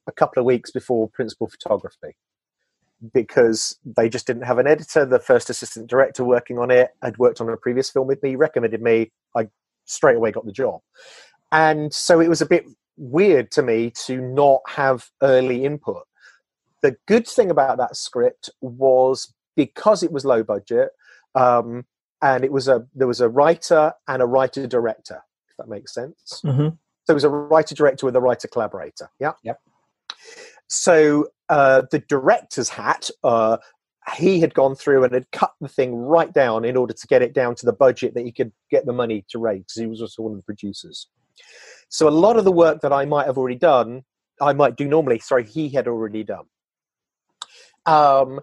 a couple of weeks before principal photography because they just didn't have an editor. The first assistant director working on it had worked on a previous film with me, recommended me. I straight away got the job. And so it was a bit weird to me to not have early input. The good thing about that script was because it was low budget, um, and it was a there was a writer and a writer director. If that makes sense. Mm-hmm. So it was a writer director with a writer collaborator. Yeah. Yep. So uh, the director's hat, uh, he had gone through and had cut the thing right down in order to get it down to the budget that he could get the money to raise because he was also one of the producers. So a lot of the work that I might have already done, I might do normally. Sorry, he had already done. Um,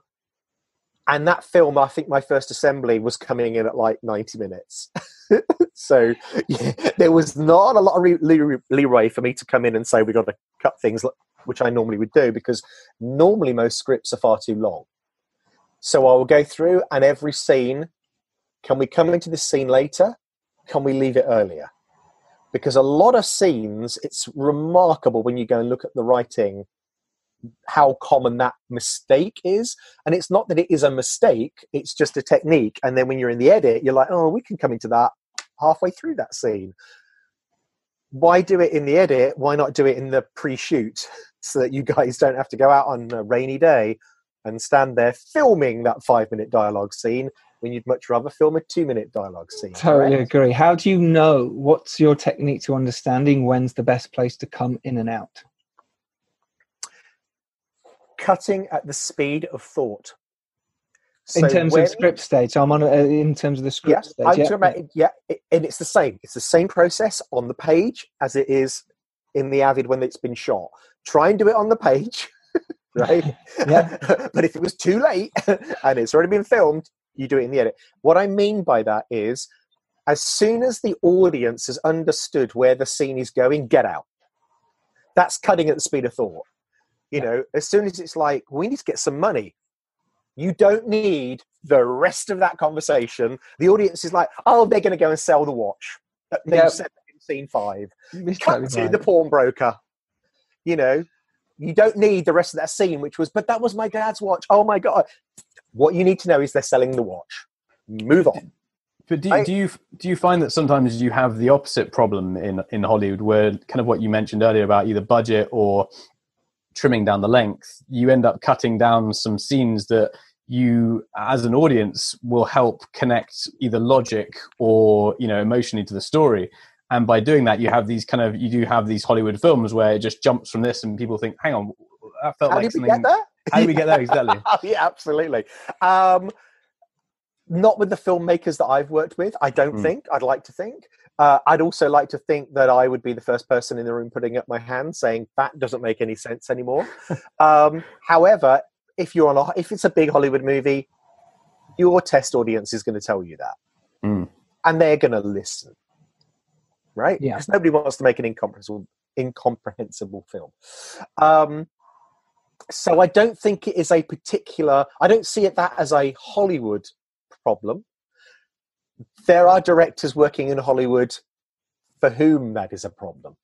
and that film, I think my first assembly was coming in at like 90 minutes. so yeah, there was not a lot of leeway for me to come in and say we got to cut things, which I normally would do because normally most scripts are far too long. So I will go through and every scene. Can we come into this scene later? Can we leave it earlier? Because a lot of scenes, it's remarkable when you go and look at the writing how common that mistake is. And it's not that it is a mistake, it's just a technique. And then when you're in the edit, you're like, oh, we can come into that halfway through that scene. Why do it in the edit? Why not do it in the pre shoot so that you guys don't have to go out on a rainy day and stand there filming that five minute dialogue scene when you'd much rather film a two minute dialogue scene? Totally correct? agree. How do you know what's your technique to understanding when's the best place to come in and out? Cutting at the speed of thought. In terms when- of script stage, I'm on uh, in terms of the Yeah, script stage. I'm yeah. talking about, yeah, it- and it's the same. It's the same process on the page as it is in the Avid when it's been shot. Try and do it on the page, right? Yeah. but if it was too late and it's already been filmed, you do it in the edit. What I mean by that is, as soon as the audience has understood where the scene is going, get out. That's cutting at the speed of thought. You know, as soon as it's like, we need to get some money, you don't need the rest of that conversation. The audience is like, oh, they're going to go and sell the watch. They Yep. said in scene five. Cut to right. the pawnbroker. You know, you don't need the rest of that scene, which was, but that was my dad's watch. Oh my God. What you need to know is they're selling the watch. Move on. But do you, I- do you do you find that sometimes you have the opposite problem in in Hollywood, where kind of what you mentioned earlier about either budget or trimming down the length, you end up cutting down some scenes that you, as an audience, will help connect either logic or you know emotionally to the story. And by doing that, you have these kind of you do have these Hollywood films where it just jumps from this, and people think, "Hang on, that felt How like did we get there? How did we get there exactly? Oh, yeah, absolutely. Um, not with the filmmakers that I've worked with. I don't Mm. think. I'd like to think. Uh, I'd also like to think that I would be the first person in the room putting up my hand saying that doesn't make any sense anymore. um, however, if you're on a, if it's a big Hollywood movie, your test audience is going to tell you that, Mm. and they're going to listen, right? Yeah. Because nobody wants to make an incomprehensible incomprehensible film. Um, so I don't think it is a particular. I don't see it that as a Hollywood problem. There are directors working in Hollywood for whom that is a problem,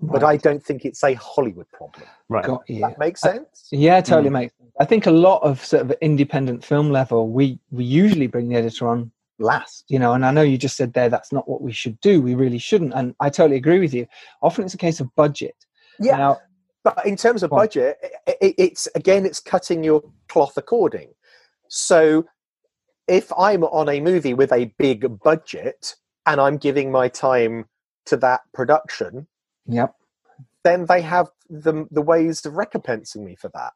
but I don't think it's a Hollywood problem. Right. got you. That makes I- sense. Yeah, totally Mm. makes sense. I think a lot of sort of independent film level, we we usually bring the editor on last, you know, and I know you just said there that's not what we should do. We really shouldn't. And I totally agree with you. Often it's a case of budget. Yeah, Now, but in terms of Go budget, i i it's again, it's cutting your cloth according. So, if I'm on a movie with a big budget and I'm giving my time to that production, yep. then they have the, the ways of recompensing me for that.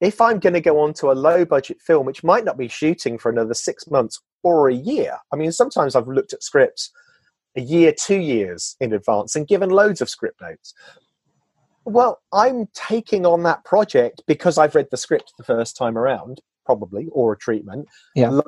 If I'm going to go on to a low budget film, which might not be shooting for another six months or a year, I mean, sometimes I've looked at scripts a year, two years in advance and given loads of script notes. Well, I'm taking on that project because I've read the script the first time around, probably, or a treatment. Yeah.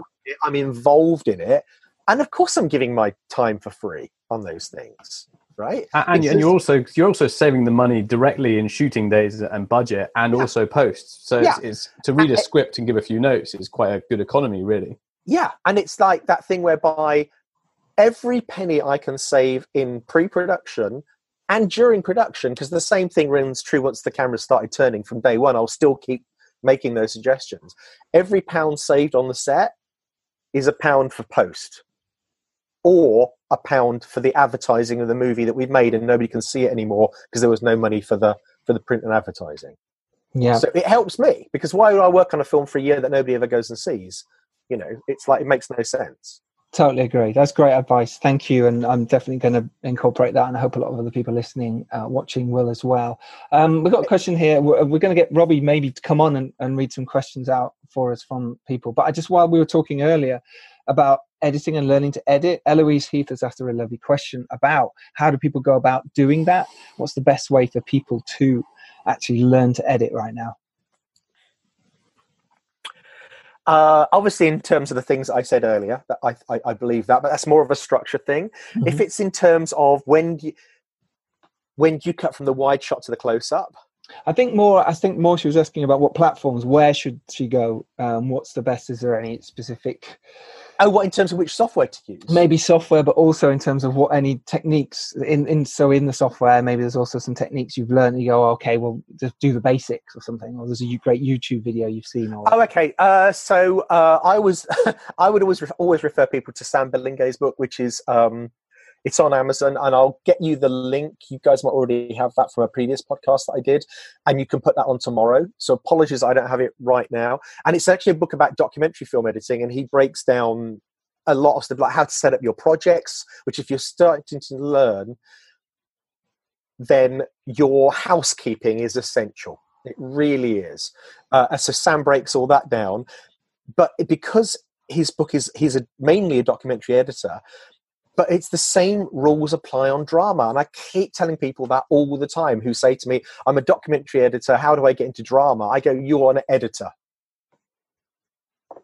I'm involved in it. And of course, I'm giving my time for free on those things right? And, and you're also you're also saving the money directly in shooting days and budget, and yeah. also posts. So yeah. it's, it's, to read a script and give a few notes is quite a good economy, really. Yeah, and it's like that thing whereby every penny I can save in pre-production and during production, because the same thing rings true once the camera started turning from day one. I'll still keep making those suggestions. Every pound saved on the set is a pound for post or a pound for the advertising of the movie that we've made and nobody can see it anymore because there was no money for the for the print and advertising. Yeah. So it helps me because why would i work on a film for a year that nobody ever goes and sees? You know it's like it makes no sense. Totally agree. That's great advice. Thank you and i'm definitely going to incorporate that and i hope a lot of other people listening uh, watching will as well. Um, we've got a question here. We're, we're going to get robbie maybe to come on and, and read some questions out for us from people. But i just while we were talking earlier about editing and learning to edit. Eloise Heath has asked a really lovely question about how do people go about doing that? What's the best way for people to actually learn to edit right now? Uh, obviously, in terms of the things I said earlier, that I, I, I, believe that, but that's more of a structure thing. Mm-hmm. If it's in terms of when you, when you cut from the wide shot to the close up, I think more. I think more. She was asking about what platforms. Where should she go? Um, what's the best? Is there any specific Oh, what in terms of which software to use? Maybe software, but also in terms of what any techniques in, in so in the software, maybe there's also some techniques you've learned. You go, oh, okay, well, just do the basics or something. Or there's a great YouTube video you've seen. Or oh, okay. Uh, so uh, I was, I would always always refer people to Sam Billinge's book, which is um, it's on Amazon, and I'll get you the link. You guys might already have that from a previous podcast that I did, and you can put that on tomorrow. So apologies, I don't have it right now. And it's actually a book about documentary film editing, and he breaks down a lot of stuff like how to set up your projects. Which, if you're starting to learn, then your housekeeping is essential. It really is. Uh, so Sam breaks all that down, but because his book is he's a, mainly a documentary editor but it's the same rules apply on drama. And I keep telling people that all the time who say to me, I'm a documentary editor. How do I get into drama? I go, You're an editor.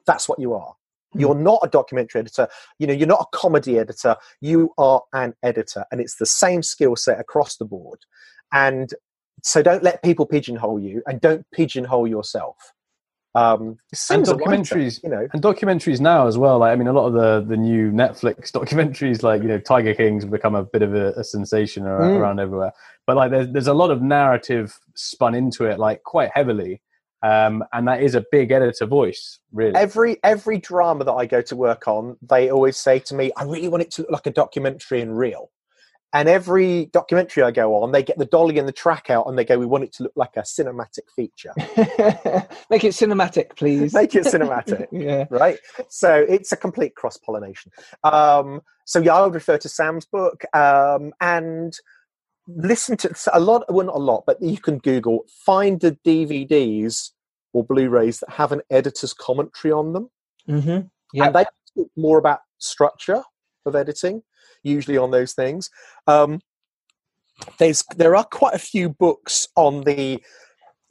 That's what you are. Hmm. You're not a documentary editor. You know, you're not a comedy editor. You are an editor. And it's the same skill set across the board. And so don't let people pigeonhole you and don't pigeonhole yourself um and documentaries writer, you know. and documentaries now as well like i mean a lot of the the new netflix documentaries like you know tiger king's become a bit of a, a sensation around, mm. around everywhere. But like there's, there's a lot of narrative spun into it like quite heavily um, and that is a big editor voice really. Every every drama that i go to work on they always say to me i really want it to look like a documentary and real and every documentary I go on, they get the dolly and the track out and they go, We want it to look like a cinematic feature. Make it cinematic, please. Make it cinematic. yeah. Right? So it's a complete cross pollination. Um, so, yeah, I would refer to Sam's book um, and listen to a lot, well, not a lot, but you can Google, find the DVDs or Blu rays that have an editor's commentary on them. Mm-hmm. Yeah. And they talk more about structure of editing usually on those things. Um, there's there are quite a few books on the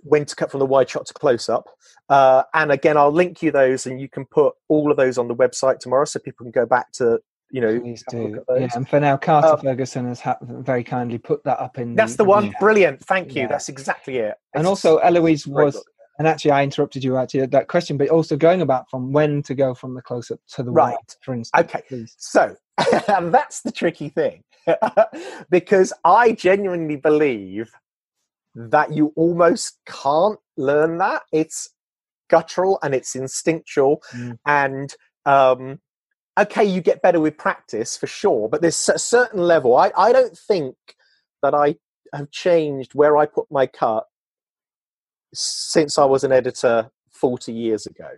when to cut from the wide shot to close up. Uh, and again, I'll link you those, and you can put all of those on the website tomorrow, so people can go back to you know. Please do. Yeah, and for now, Carter um, Ferguson has ha- very kindly put that up in. That's the, the one. Brilliant. Thank you. Yeah. That's exactly it. It's and also, Eloise was. Book. And actually, I interrupted you actually at that question, but also going about from when to go from the close up to the right, for instance. Okay, please. so and that's the tricky thing because I genuinely believe that you almost can't learn that. It's guttural and it's instinctual. Mm. And um, okay, you get better with practice for sure, but there's a certain level. I, I don't think that I have changed where I put my cut since I was an editor 40 years ago.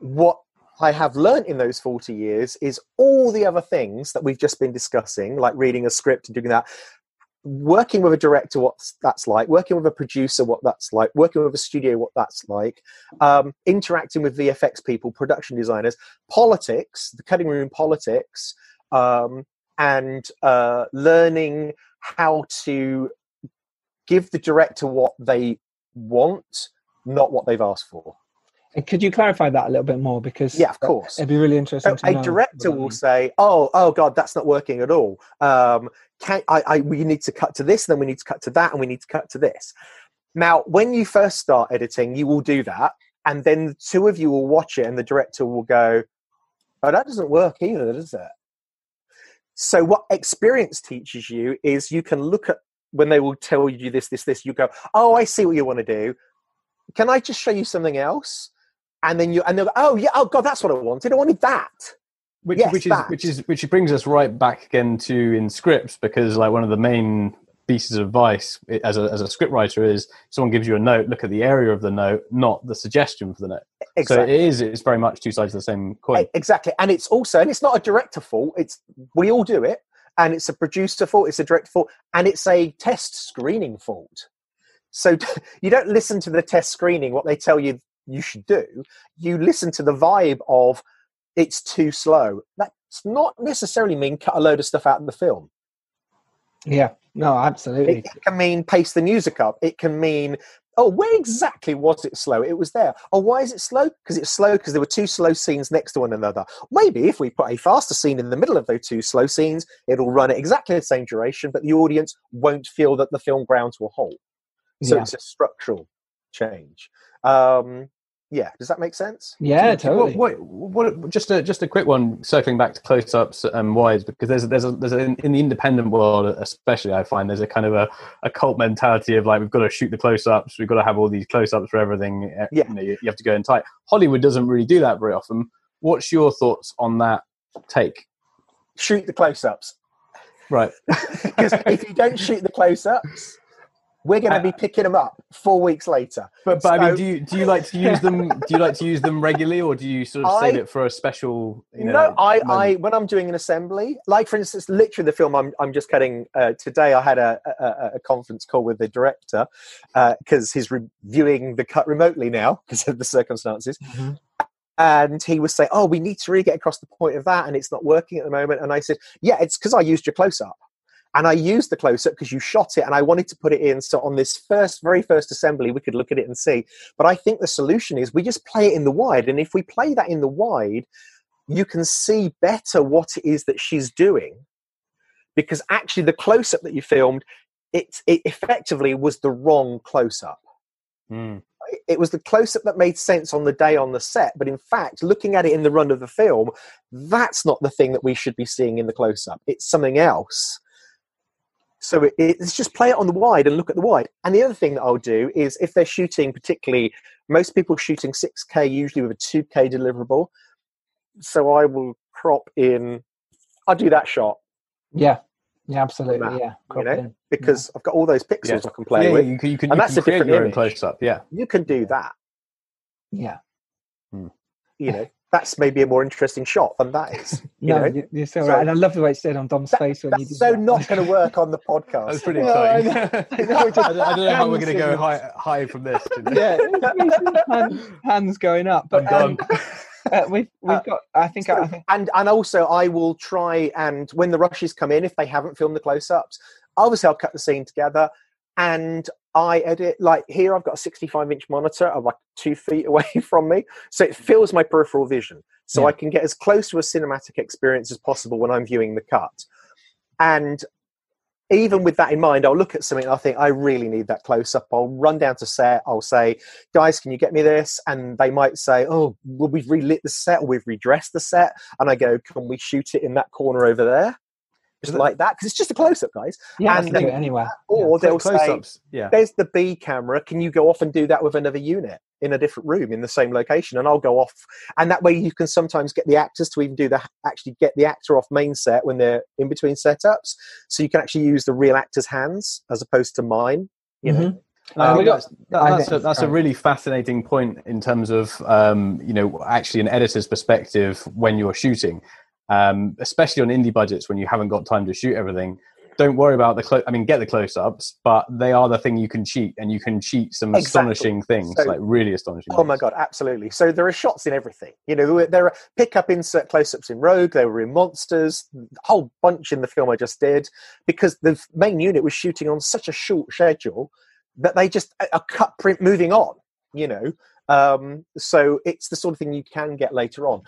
What I have learned in those 40 years is all the other things that we've just been discussing, like reading a script and doing that, working with a director, what that's like, working with a producer, what that's like, working with a studio, what that's like, um, interacting with VFX people, production designers, politics, the cutting room politics, um, and uh, learning how to give the director what they want, not what they've asked for. And could you clarify that a little bit more? Because Yeah, of course. it'd be really interesting. So a director will say, "Oh, oh God, that's not working at all. Um, can I, I? We need to cut to this, and then we need to cut to that, and we need to cut to this." Now, when you first start editing, you will do that, and then the two of you will watch it, and the director will go, "Oh, that doesn't work either, does it?" So, what experience teaches you is you can look at when they will tell you this, this, this. You go, "Oh, I see what you want to do. Can I just show you something else?" And then you and they'll go, "Oh, yeah, oh God, that's what I wanted. I wanted that." which, Yes, which is that. which is which brings us right back again to in scripts because like one of the main pieces of advice as a as a script writer is someone gives you a note look at the area of the note not the suggestion for the note so it is it's very much two sides of the same coin Exactly. And it's also, and it's not a director fault, it's we all do it, and it's a producer fault, it's a director fault, and it's a test screening fault. So you don't listen to the test screening, what they tell you you should do. You listen to the vibe of it's too slow. That's not necessarily mean cut a load of stuff out of the film. Yeah, no, absolutely. It can mean pace the music up. It can mean, oh, where exactly was it slow? It was there. Oh, why is it slow? Because it's slow because there were two slow scenes next to one another. Maybe if we put a faster scene in the middle of those two slow scenes, it'll run at exactly the same duration, but the audience won't feel that the film ground to a halt. So yeah, it's a structural change. Um, yeah, does that make sense? yeah, totally. What, what, what, just a just a quick one, circling back to close-ups and wides, because there's there's a, there's a, in the independent world, especially, I find there's a kind of a, a cult mentality of like we've got to shoot the close-ups, we've got to have all these close-ups for everything. eh, Yeah. you, know, you, you have to go in tight. Hollywood doesn't really do that very often. What's your thoughts on that take? Shoot the close ups. Right. Because if you don't shoot the close ups, we're going to be picking them up four weeks later. But, but I mean, do you do you like to use them? Do you like to use them regularly, or do you sort of save it for a special? You know, no, I, moment? I when I'm doing an assembly, like for instance, literally the film I'm I'm just cutting uh, today. I had a, a, a conference call with the director because he's reviewing the cut remotely now because of the circumstances. Mhm. And he was saying, "Oh, we need to really get across the point of that, and it's not working at the moment." And I said, "Yeah, it's because I used your close up." And I used the close up because you shot it, and I wanted to put it in so on this first, very first assembly, we could look at it and see. But I think the solution is we just play it in the wide, and if we play that in the wide, you can see better what it is that she's doing because actually the close-up that you filmed it, it effectively was the wrong close-up Mm. it was the close-up that made sense on the day on the set but in fact looking at it in the run of the film that's not the thing that we should be seeing in the close-up it's something else so it, it's just play it on the wide and look at the wide and the other thing that i'll do is if they're shooting particularly most people shooting 6k usually with a 2k deliverable so i will crop in i'll do that shot Yeah, yeah, absolutely. Map, Yeah, you know? in. because i've got all those pixels Yeah. i can play yeah, with you can you can, And you that's can a create different your own image. close-up. Yeah. you can do that Yeah. you know that's maybe a more interesting shot than that is you No, know you- you're so So- right. And I love the way it said on Dom's That- face when you did so that. not going to work on the podcast That was pretty No, I exciting. know. I, I know, just don't, I don't know how we're going to go high, high from this. yeah, hands, hands going up. But I'm um, done. uh, we've we've Uh, got. I think. I think. and and also i will try and when the rushes come in if they haven't filmed the close-ups obviously i'll cut the scene together and i edit like here i've got a 65 inch monitor i'm like two feet away from me so it mm-hmm. fills my peripheral vision. So Yeah. i can get as close to a cinematic experience as possible when i'm viewing the cut. And even with that in mind i'll look at something and i think i really need that close up i'll run down to set i'll say guys can you get me this? And they might say oh well we've relit the set or we've redressed the set. And i go can we shoot it in that corner over there just like that because it's just a close up guys Yeah, and and do it anywhere. or they'll Close say ups. Yeah. there's the B camera. Can you go off and do that with another unit in a different room in the same location? And I'll go off, and that way you can sometimes get the actors to even do that. Actually, get the actor off main set when they're in between setups, so you can actually use the real actor's hands as opposed to mine. You know, Mhm. No, Um, I mean, that's, that- that's, a, that's a really fascinating point in terms of um, you know actually an editor's perspective when you're shooting, um, especially on indie budgets when you haven't got time to shoot everything. don't worry about the close. I mean, get the close-ups, but they are the thing you can cheat, and you can cheat some Exactly. astonishing things, So- like really astonishing. Oh my god, absolutely. So there are shots in everything. You know, there are pick-up insert close-ups in Rogue. There were in Monsters, a whole bunch in the film I just did, because the main unit was shooting on such a short schedule that they just a cut print moving on. You know, um, so it's the sort of thing you can get later on.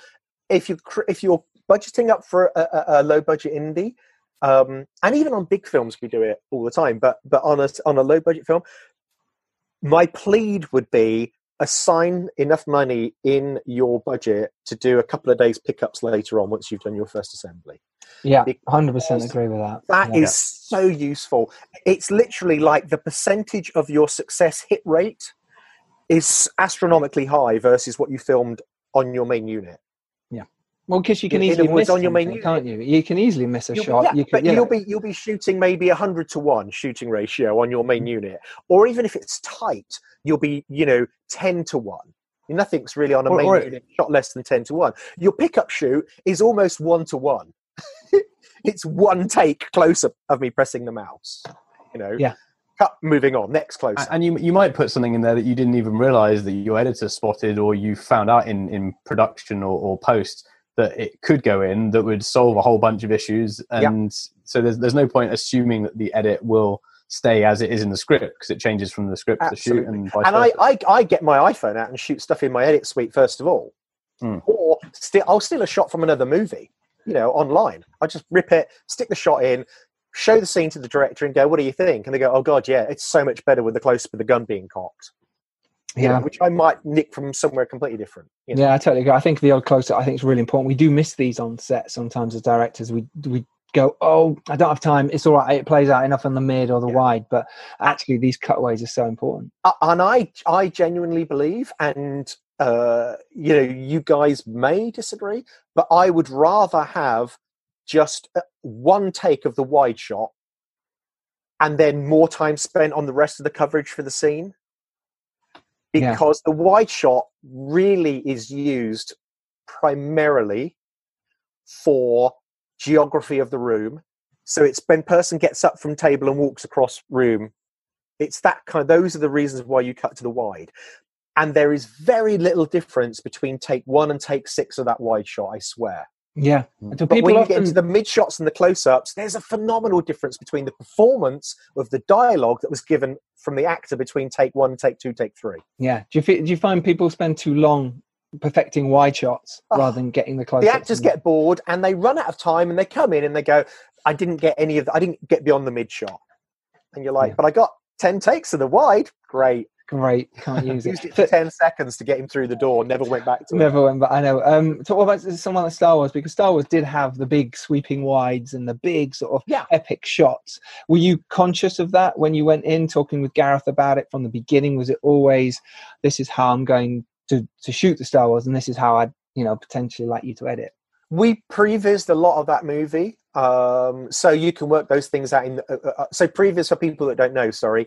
If you if you're budgeting up for a, a, a low-budget indie. Um, and even on big films, we do it all the time. But but on a on a low budget film, my plead would be assign enough money in your budget to do a couple of days pickups later on once you've done your first assembly. Yeah, Because hundred percent agree with that. That is Yeah. so useful. It's literally like the percentage of your success hit rate is astronomically high versus what you filmed on your main unit. Well because you can in easily words, miss on your main something, can't you? You can easily miss a You'll shot. yeah, you can, but yeah. you'll be you'll be shooting maybe a hundred to one shooting ratio on your main Mm. unit, or even if it's tight, you'll be you know ten to one. Nothing's really on a Or- main or- unit shot less than ten to one. Your pickup shoot is almost one to one. it's one take close up of me pressing the mouse. You know. Yeah. Cut. Moving on. Next close. And you you might put something in there that you didn't even realize that your editor spotted or you found out in in production or, or post that it could go in that would solve a whole bunch of issues Yeah. and so there's there's no point assuming that the edit will stay as it is in the script because it changes from the script to shoot and and I. I, I get my iPhone out and shoot stuff in my edit suite first of all, Hmm. or still I'll steal a shot from another movie, you know, online. I just rip it, stick the shot in, show the scene to the director, and go, "What do you think?" And they go, "Oh God, yeah, it's so much better with the close up of the gun being cocked." You know, yeah. which I might nick from somewhere completely different. You know? Yeah, I totally agree. I think the odd close I think, is really important. We do miss these on set sometimes as directors. We we go, oh, I don't have time. It's all right. It plays out enough on the mid or the Yeah. wide. But actually, these cutaways are so important. Uh, and I I genuinely believe, and uh, you know, you guys may disagree, but I would rather have just uh, one take of the wide shot, and then more time spent on the rest of the coverage for the scene, Yeah. because the wide shot really is used primarily for geography of the room. So it's when person gets up from table and walks across room it's that kind of those are the reasons why you cut to the wide and there is very little difference between take one and take six of that wide shot i swear Yeah. Mm. But people when you often, get into the mid shots and the close-ups there's a phenomenal difference between the performance of the dialogue that was given from the actor between take one take two take three yeah. Do you fi- do you find people spend too long perfecting wide shots Oh, rather than getting the close? the actors get bored and they run out of time and they come in and they go i didn't get any of the, i didn't get beyond the mid shot and you're like Yeah. but i got 10 takes of the wide great great. Can't use it. used it. for 10 seconds to get him through the door never went back to it Never went, but I know. Um, talk about someone like Star Wars because Star Wars did have the big sweeping wides and the big sort of Yeah. epic shots. Were you conscious of that when you went in talking with Gareth about it from the beginning? Was it always this is how I'm going to to shoot the Star Wars and this is how I'd you know potentially like you to edit? we prevised a lot of that movie um, so you can work those things out in uh, uh, so previs for people that don't know sorry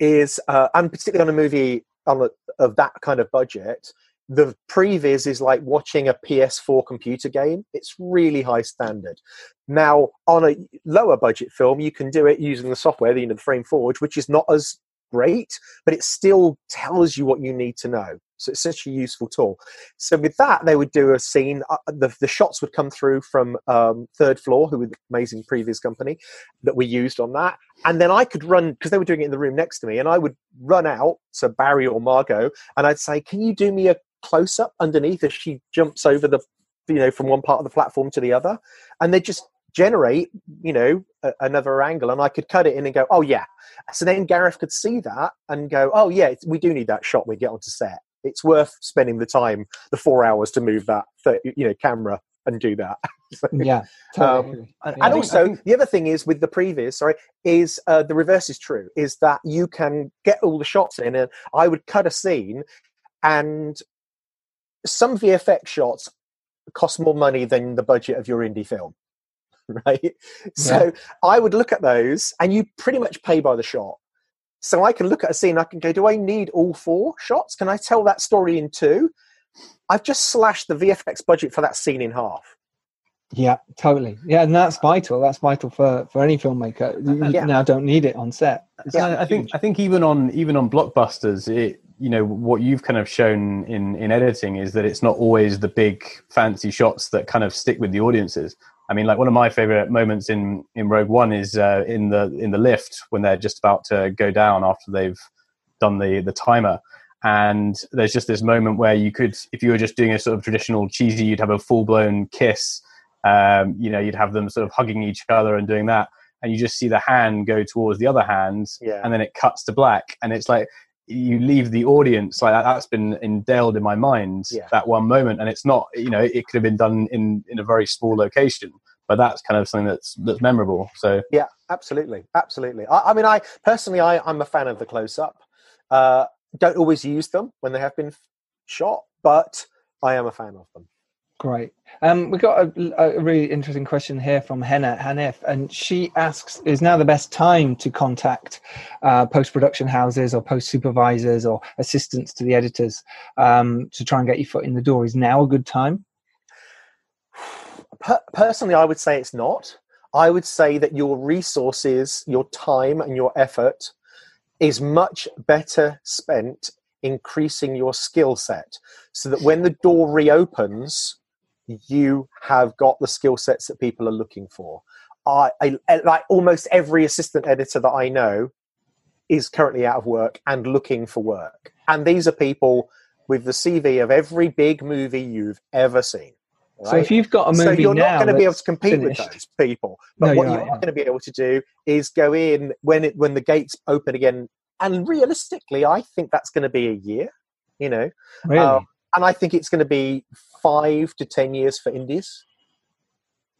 is uh, and particularly on a movie on a, of that kind of budget the previs is like watching a ps4 computer game. It's really high standard. Now on a lower budget film you can do it using the software the, you know the FrameForge which is not as great but it still tells you what you need to know so it's such a useful tool so with that, they would do a scene. Uh, the, the shots would come through from um, Third Floor, who were the amazing previs company that we used on that. And then I could run because they were doing it in the room next to me, and I would run out to Barry or Margot, and I'd say, "Can you do me a close up underneath as she jumps over the, you know, from one part of the platform to the other?" And they just generate, you know, a, another angle, and I could cut it in and go, "Oh yeah." So then Gareth could see that and go, "Oh yeah, we do need that shot. We get onto set." It's worth spending the time the four hours to move that 30, you know camera and do that. Yeah, totally Um, and- Yeah. and think- also think- the other thing is with the previs sorry is uh, the reverse is true is that you can get all the shots in and i would cut a scene and some vfx shots cost more money than the budget of your indie film right? So i would look at those and you pretty much pay by the shot so i can look at a scene i can go do i need all four shots can i tell that story in two i've just slashed the vfx budget for that scene in half Yeah, totally. Yeah, and that's vital. That's vital for for any filmmaker. You Yeah. now don't need it on set. Yeah, I think. I think even on even on blockbusters, it you know what you've kind of shown in in editing is that it's not always the big fancy shots that kind of stick with the audiences. I mean, like one of my favorite moments in in Rogue One is uh, in the in the lift when they're just about to go down after they've done the the timer. And there's just this moment where you could, if you were just doing a sort of traditional cheesy, you'd have a full blown kiss. Um, you know, you'd have them sort of hugging each other and doing that, and you just see the hand go towards the other hand, Yeah. and then it cuts to black, and it's like you leave the audience like that, that's been endelled in my mind Yeah. that one moment, and it's not, you know, it could have been done in in a very small location, but that's kind of something that's that's memorable. So Yeah, absolutely, absolutely. I, I mean, I personally, I, I'm a fan of the close-up. Uh, don't always use them when they have been shot, but I am a fan of them. Great. Um, we got a, a really interesting question here from Henna Hanif, and she asks: Is now the best time to contact uh, post-production houses or post supervisors or assistants to the editors um, to try and get your foot in the door? Is now a good time? Per- personally, I would say it's not. I would say that your resources, your time, and your effort is much better spent increasing your skill set so that when the door reopens, you have got the skill sets that people are looking for. I, I like almost every assistant editor that I know is currently out of work and looking for work. And these are people with the CV of every big movie you've ever seen. So if you've got a so movie you're now, not going to be able to compete finished- with those people. But No, what you're you're going to be able to do is go in when it when the gates open again. And realistically, I think that's going to be a year. You know, really, um, and I think it's going to be five to ten years for indies.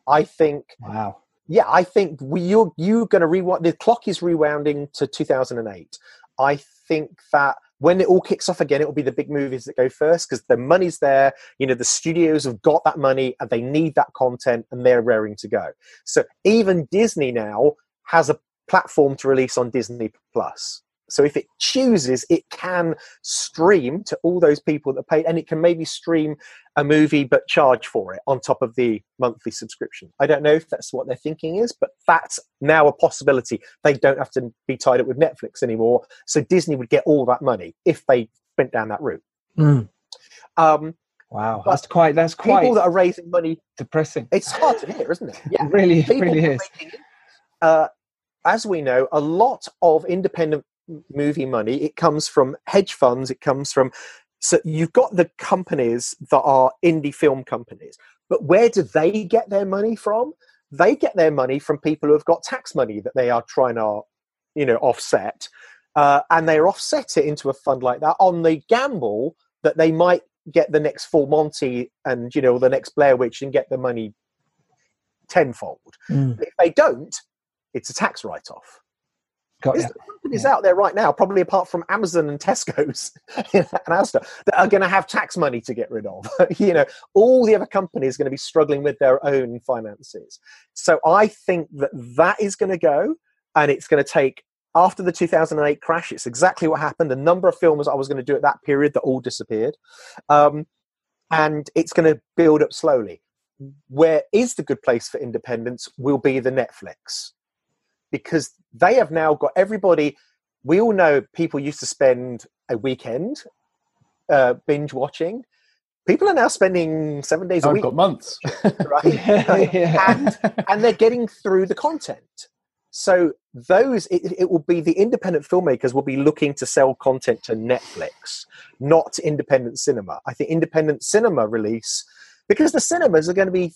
I think wow. yeah, I think we, you're you're going to rewind. The clock is rewinding to 2008. I think that when it all kicks off again, it will be the big movies that go first because the money's there. You know, the studios have got that money and they need that content, and they're raring to go. So even Disney now has a platform to release on Disney Plus. So if it chooses, it can stream to all those people that paid, and it can maybe stream a movie but charge for it on top of the monthly subscription. I don't know if that's what their thinking is, but that's now a possibility. They don't have to be tied up with Netflix anymore. So Disney would get all that money if they went down that route. Mm, Um, wow, that's quite that's quite people that are raising money, depressing. it's hard to hear, isn't it? It really, it People really is. uh, as we know, a lot of independent movie money it comes from hedge funds. It comes from so you've got the companies that are indie film companies, but where do they get their money from? They get their money from people who have got tax money that they are trying to, you know, offset, uh, and they offset it into a fund like that on the gamble that they might get the next Full Monty and you know the next Blair Witch and get the money tenfold. Mm, If they don't, it's a tax write-off. Got ya. companies out there right now, probably apart from Amazon and Tesco's and Asda, that are going to have tax money to get rid of. you know, all the other companies are going to be struggling with their own finances. So I think that that is going to go, and it's going to take. After the 2008 crash, it's exactly what happened. The number of films I was going to do at that period that all disappeared, um, and it's going to build up slowly. Where is the good place for independence? Will be the Netflix because they have now got everybody. We all know people used to spend a weekend uh, binge watching. People are now spending seven days a I've week, got months. right? Yeah. and and they're getting through the content. So those it, it will be the independent filmmakers will be looking to sell content to Netflix, not independent cinema. I think independent cinema release because the cinemas are going to be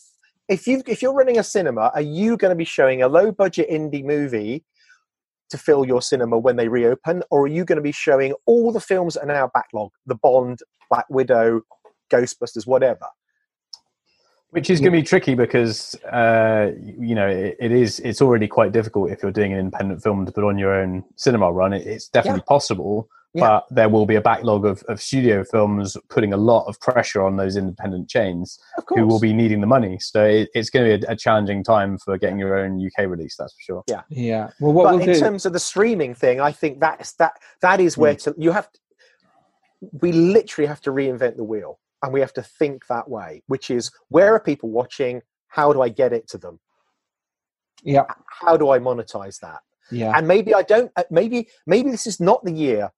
if you if you're running a cinema, are you going to be showing a low budget indie movie to fill your cinema when they reopen, or are you going to be showing all the films that are now backlog, the Bond, Black Widow, Ghostbusters, whatever? which is going to be tricky because uh, you know it, it is it's already quite difficult if you're doing an independent film to put on your own cinema run. It, it's definitely possible Yeah. but there will be a backlog of, of studio films putting a lot of pressure on those independent chains who will be needing the money so it, it's going to be a, a challenging time for getting your own uk release that's for sure Yeah. Yeah. Well, what but we'll in do. terms of the streaming thing, I think that's that that is Hmm. where to you have to, we literally have to reinvent the wheel and we have to think that way, which is where are people watching, how do I get it to them? Yeah. How do I monetize that? Yeah. And maybe I don't. uh, Maybe maybe this is not the year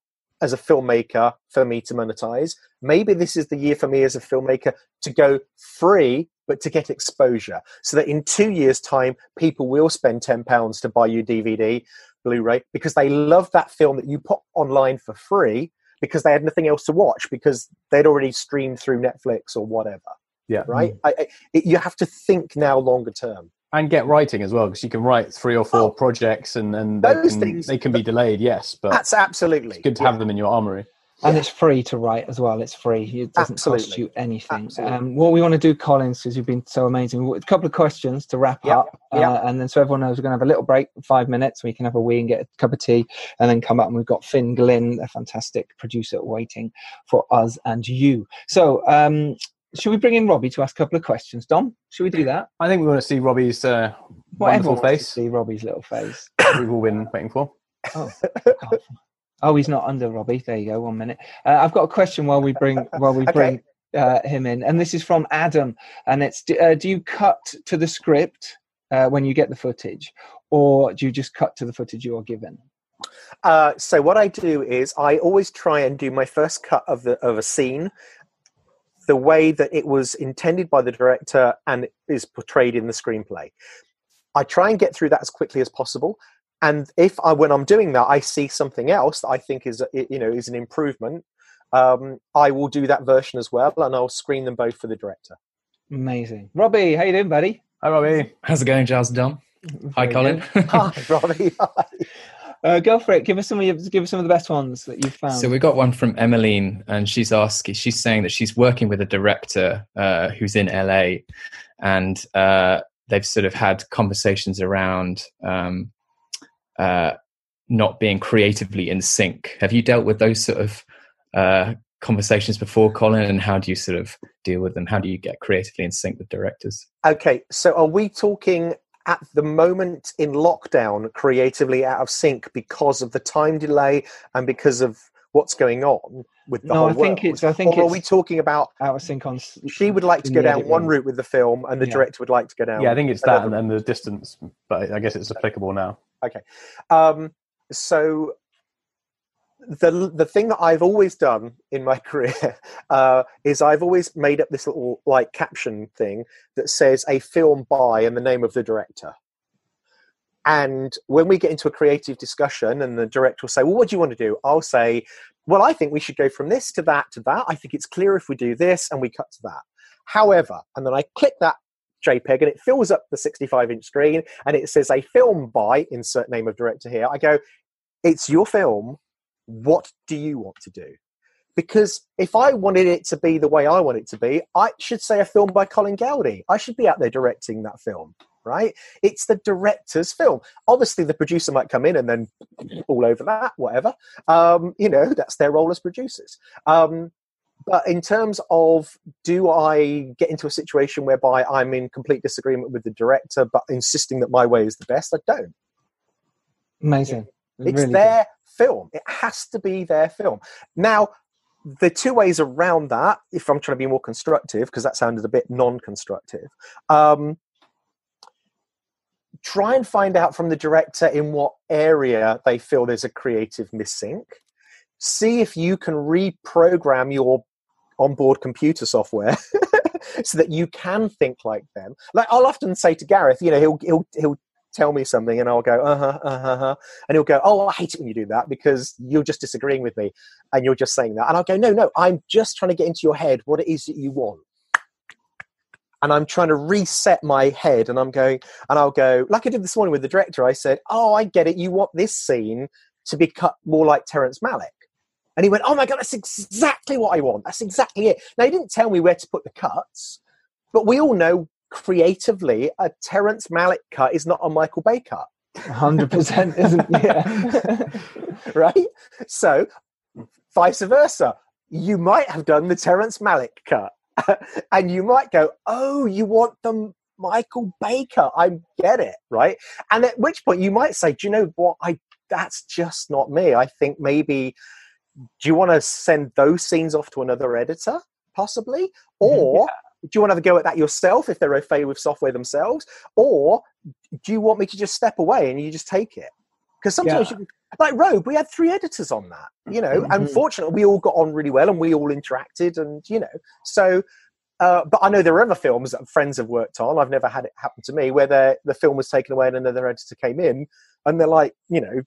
as a filmmaker for me to monetize. Maybe this is the year for me as a filmmaker to go free, but to get exposure, so that in two years' time, people will spend ten pounds to buy you DVD, Blu-ray, because they love that film that you put online for free because they had nothing else to watch because they'd already streamed through Netflix or whatever. Yeah. Right. Mm. I, I, it, you have to think now longer term. And get writing as well because you can write three or four Oh. projects and and they Those can, things- they can be delayed. Yes, but That's absolutely it's good to yeah. have them in your armory. and it's free to write as well. It's free. It doesn't cost you anything. Um, what we want to do, Collins, because you've been so amazing. A couple of questions to wrap Yep, up, yep. Uh, and then so everyone knows we're going to have a little break, five minutes. We can have a wee and get a cup of tea, and then come up. And we've got Finn Glynn, a fantastic producer, waiting for us and you. So, um, should we bring in Robbie to ask a couple of questions? Dom, should we do that? I think we want to see Robbie's uh, Well, wonderful everyone to face. see Robbie's little face. We've all been waiting for. Oh, oh, he's not under Robbie. There you go. One minute. Uh, I've got a question while we bring while we Okay. bring uh, him in, and this is from Adam. And it's: do, uh, Do you cut to the script uh, when you get the footage, or do you just cut to the footage you are given? Uh, so what I do is I always try and do my first cut of the of a scene the way that it was intended by the director and is portrayed in the screenplay. I try and get through that as quickly as possible. And if I, when I'm doing that, I see something else that I think is, you know, is an improvement, um, I will do that version as well, and I'll screen them both for the director. Amazing, Robbie. How you doing, buddy? Hi, Robbie. How's it going, Giles and Dom? Hi, Colin. Hi, Robbie. Uh, go for it. Give us some of your, give us some of the best ones that you've found. so we got one from Emmeline, and she's asking. She's saying that she's working with a director uh, who's in LA, and uh, they've sort of had conversations around um, uh, not being creatively in sync. Have you dealt with those sort of uh, conversations before, Colin? And how do you sort of deal with them? How do you get creatively in sync with directors? Okay, so are we talking at the moment in lockdown creatively out of sync because of the time delay and because of what's going on with the No, whole I think world? it's- I think or are we talking about out of sync on. she would like to go down one route with the film and the Yeah. director would like to go down Yeah, I think it's that and the distance, but I guess it's applicable now. Okay, um, so the the thing that I've always done in my career uh, is I've always made up this little like caption thing that says a film by and the name of the director. And when we get into a creative discussion and the director will say, Well, what do you want to do? I'll say, Well, I think we should go from this to that to that. I think it's clear if we do this and we cut to that. However, and then I click that JPEG and it fills up the 65 inch screen and it says a film by insert name of director here. I go, It's your film. What do you want to do? Because if I wanted it to be the way I want it to be, I should say a film by Colin Goudie. I should be out there directing that film, right? It's the director's film. Obviously, the producer might come in and then all over that, whatever. Um, you know, that's their role as producers. Um, but in terms of do I get into a situation whereby I'm in complete disagreement with the director, but insisting that my way is the best? I don't. Amazing. It's Really their film. It has to be their film. Now, the two ways around that, if I'm trying to be more constructive, because that sounded a bit non-constructive, um, try and find out from the director in what area they feel there's a creative missync. See if you can reprogram your onboard computer software so that you can think like them. Like I'll often say to Gareth, you know, he'll he'll he'll tell me something and I'll go, uh huh, uh huh, uh-huh. and he'll go, oh, I hate it when you do that because you're just disagreeing with me and you're just saying that. And I'll go, no, no, I'm just trying to get into your head what it is that you want. And I'm trying to reset my head and I'm going, and I'll go, like I did this morning with the director, I said, oh, I get it. You want this scene to be cut more like Terrence Malick. And he went, oh my God, that's exactly what I want. That's exactly it. Now, he didn't tell me where to put the cuts, but we all know creatively a Terrence Malick cut is not a Michael Bay cut. hundred percent, isn't yeah. right? So, vice versa. You might have done the Terrence Malick cut, and you might go, "Oh, you want the Michael Baker. I get it, right?" And at which point you might say, "Do you know what? I that's just not me. I think maybe." Do you want to send those scenes off to another editor, possibly, or do you want to have a go at that yourself if they're okay with software themselves, or do you want me to just step away and you just take it? Because sometimes, Yeah. you, like Rogue, we had three editors on that. You know, Mhm. unfortunately, we all got on really well and we all interacted, and you know, so. Uh, but I know there are other films that friends have worked on. I've never had it happen to me where the the film was taken away and another editor came in, and they're like, you know,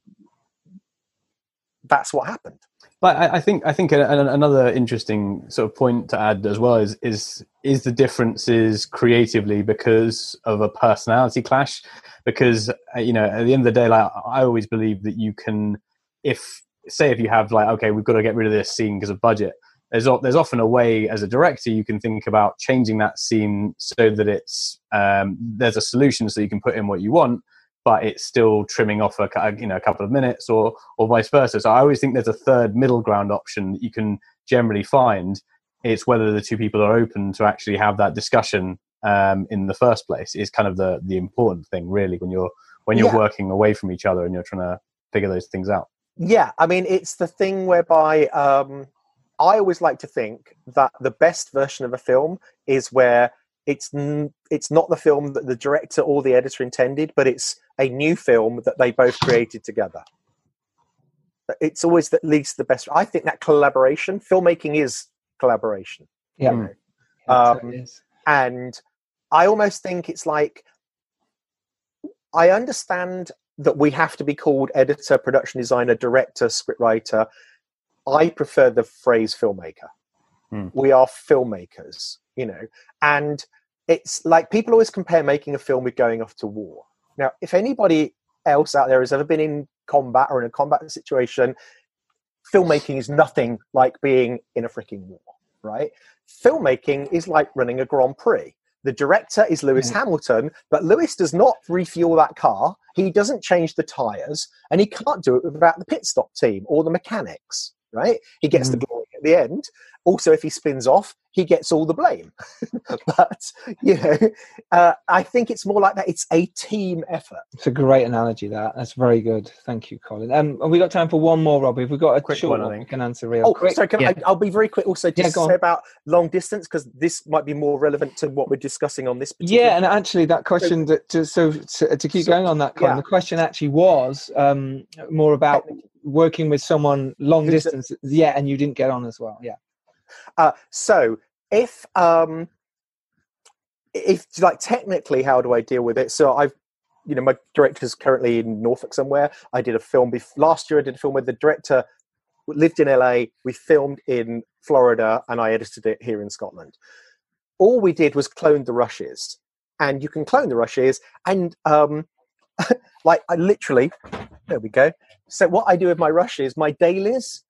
that's what happened. But I, I think I think a, a- another interesting sort of point to add as well is is is the differences creatively because of a personality clash. Because uh, you know, at the end of the day, like I always believe that you can, if say if you have like okay, we've got to get rid of this scene because of budget. There's there's often a way as a director you can think about changing that scene so that it's um, there's a solution so you can put in what you want, but it's still trimming off a you know a couple of minutes or or vice versa. So I always think there's a third middle ground option that you can generally find. It's whether the two people are open to actually have that discussion um, in the first place is kind of the the important thing, really, when you're when you're Yeah. working away from each other and you're trying to figure those things out. Yeah, I mean, it's the thing whereby um, I always like to think that the best version of a film is where it's it's not the film that the director or the editor intended, but it's a new film that they both created together. It's always at least the best. I think that collaboration, filmmaking is collaboration, Yeah. Mm. Yeah, Um, is. and I almost think it's like I understand that we have to be called editor, production designer, director, scriptwriter. I prefer the phrase filmmaker. Hmm. We are filmmakers, you know, and it's like people always compare making a film with going off to war. Now, if anybody else out there has ever been in combat or in a combat situation, filmmaking is nothing like being in a freaking war, right? Filmmaking is like running a Grand Prix. The director is Lewis Mm. Hamilton, but Lewis does not refuel that car. He doesn't change the tires, and he can't do it without the pit stop team or the mechanics, right? He gets the glory at the end. Also, if he spins off, he gets all the blame. but, you know, uh, I think it's more like that. It's a team effort. It's a great analogy. That that's very good. Thank you, Colin. Um, have we got time for one more, Robbie? If we've got a Quick short one, I one, we think. can answer real Oh, quick. sorry, can Yeah. I, I'll be very quick also just go to on. say about long distance because this might be more relevant to what we're discussing on this particular Yeah, and actually, that question that to, so to, to keep So- going on that, Colin, yeah. the question actually was um, more about working with someone long Who's a- distance. Yeah, and you didn't get on as well. Yeah. Uh, so if um, if like technically, how do I deal with it? So I've you know my director's currently in Norfolk somewhere. I did a film bef- last year. I did a film where the director lived in LA. We filmed in Florida, and I edited it here in Scotland. All we did was clone the rushes, and you can clone the rushes, and um, like I literally, there we go. So what I do with my rushes, my dailies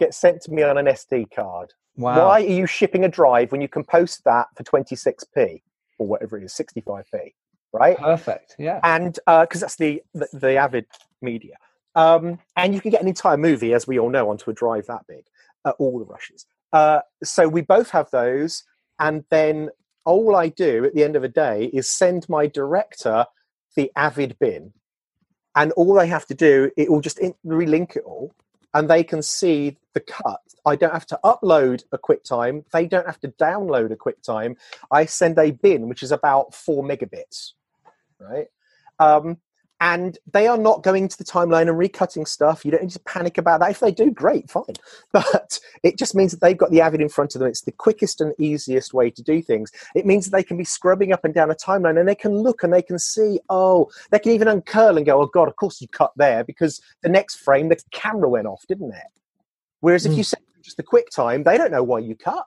get sent to me on an SD card. Wow. Why are you shipping a drive when you can post that for 26p or whatever it is, 65p, right? Perfect. Yeah. And because that's the, the the Avid media, um, and you can get an entire movie, as we all know, onto a drive that big, uh, all the rushes. Uh, so we both have those, and then all I do at the end of a day is send my director the Avid bin, and all they have to do it will just in- relink it all, and they can see the cut. I don't have to upload a QuickTime. They don't have to download a QuickTime. I send a bin, which is about four megabits, right? Um, and they are not going to the timeline and recutting stuff. You don't need to panic about that. If they do, great, fine. But it just means that they've got the Avid in front of them. It's the quickest and easiest way to do things. It means that they can be scrubbing up and down a timeline and they can look and they can see, oh, they can even uncurl and go, oh, God, of course you cut there because the next frame, the camera went off, didn't it? Whereas if Mm. you set just the quick time, they don't know why you cut,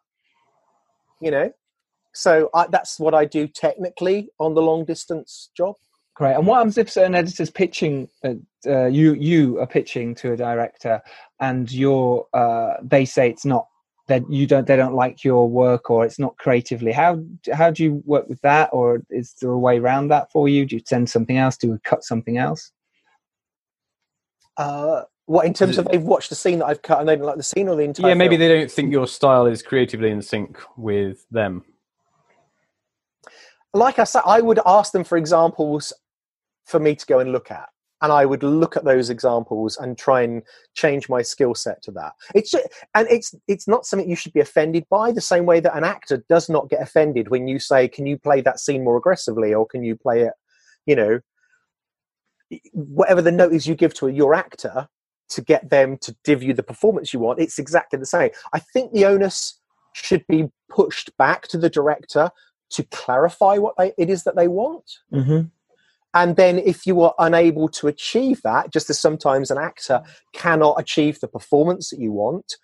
you know? So I, that's what I do technically on the long distance job. Great. And what happens if certain editors pitching uh, uh, you you are pitching to a director and you're uh, they say it's not that you don't they don't like your work or it's not creatively how how do you work with that or is there a way around that for you do you send something else do you cut something else Uh, what in terms of they've watched the scene that I've cut and they don't like the scene or the entire? yeah, maybe film? they don't think your style is creatively in sync with them. like I said, I would ask them for examples for me to go and look at. and I would look at those examples and try and change my skill set to that. It's ju- and it's it's not something you should be offended by. The same way that an actor does not get offended when you say, "Can you play that scene more aggressively?" or "Can you play it," you know, whatever the note is you give to your actor to get them to give you the performance you want. It's exactly the same. I think the onus should be pushed back to the director to clarify what they, it is that they want. Mm-hmm. And then, if you are unable to achieve that, just as sometimes an actor cannot achieve the performance that you want,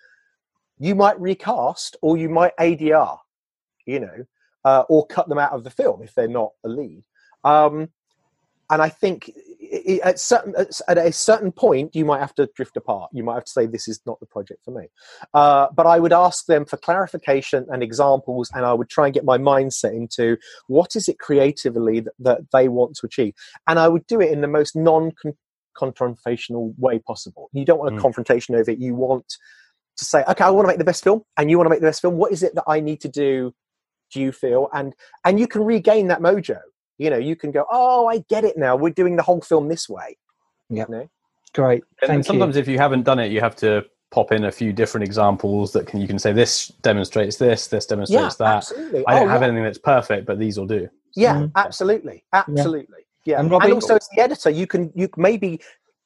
you might recast or you might ADR, you know, uh, or cut them out of the film if they're not a lead. Um, and I think at certain at a certain point you might have to drift apart. You might have to say this is not the project for me. Uh, but I would ask them for clarification and examples, and I would try and get my mindset into what is it creatively that, that they want to achieve, and I would do it in the most non confrontational way possible. You don't want a mm. confrontation over it. You want to say, okay, I want to make the best film, and you want to make the best film. What is it that I need to do? Do you feel and and you can regain that mojo you know you can go oh i get it now we're doing the whole film this way yeah you know? great and Thank sometimes you. if you haven't done it you have to pop in a few different examples that can you can say this demonstrates this this demonstrates yeah, that absolutely. i don't oh, have yeah. anything that's perfect but these will do yeah Mm. absolutely absolutely yeah, And and, Robbie- also as the editor you can you maybe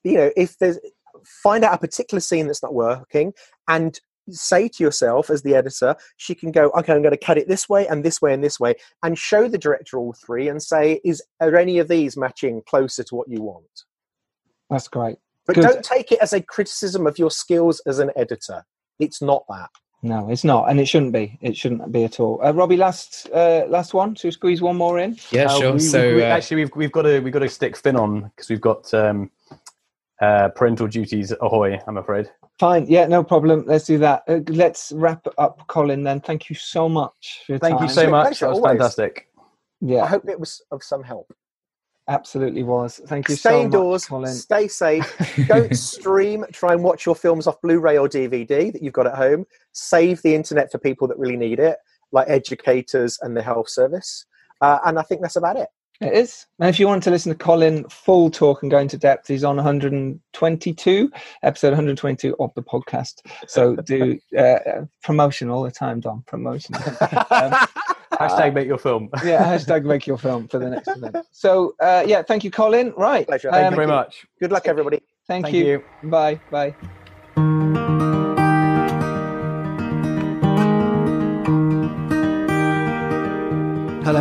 you know if there's find out a particular scene that's not working and say to yourself as the editor she can go okay i'm going to cut it this way and this way and this way and show the director all three and say is are any of these matching closer to what you want? That's great. But Good. don't take it as a criticism of your skills as an editor. It's not that. No it's not and it shouldn't be. It shouldn't be at all. Uh, robbie last uh, last one to squeeze one more in. Yeah, Uh, sure. we- so we- uh, actually we've we've got to we've got to stick Finn on because we've got um uh parental duties ahoy i'm afraid fine. Yeah no problem. Let's do that. Uh, let's wrap up colin then. Thank you so much for your thank you so much. pleasure, that was always. fantastic. Yeah. i hope it was of some help. Absolutely was. Thank you stay so indoors much colin. stay safe. Don't stream try and watch your films off blu-ray or dvd that you've got at home. Save the internet for people that really need it like educators and the health service. Uh, and i think that's about it It is. And if you want to listen to Colin full talk and go into depth, he's on 122, episode 122 of the podcast. So do uh, promotion all the time, Dom. Promotion. Um, hashtag make your film yeah, hashtag make your film for the next event. So uh, yeah, thank you, Colin. Right. Pleasure. thank um, you very much good luck everybody Thank, Thank you. you. Bye. Bye.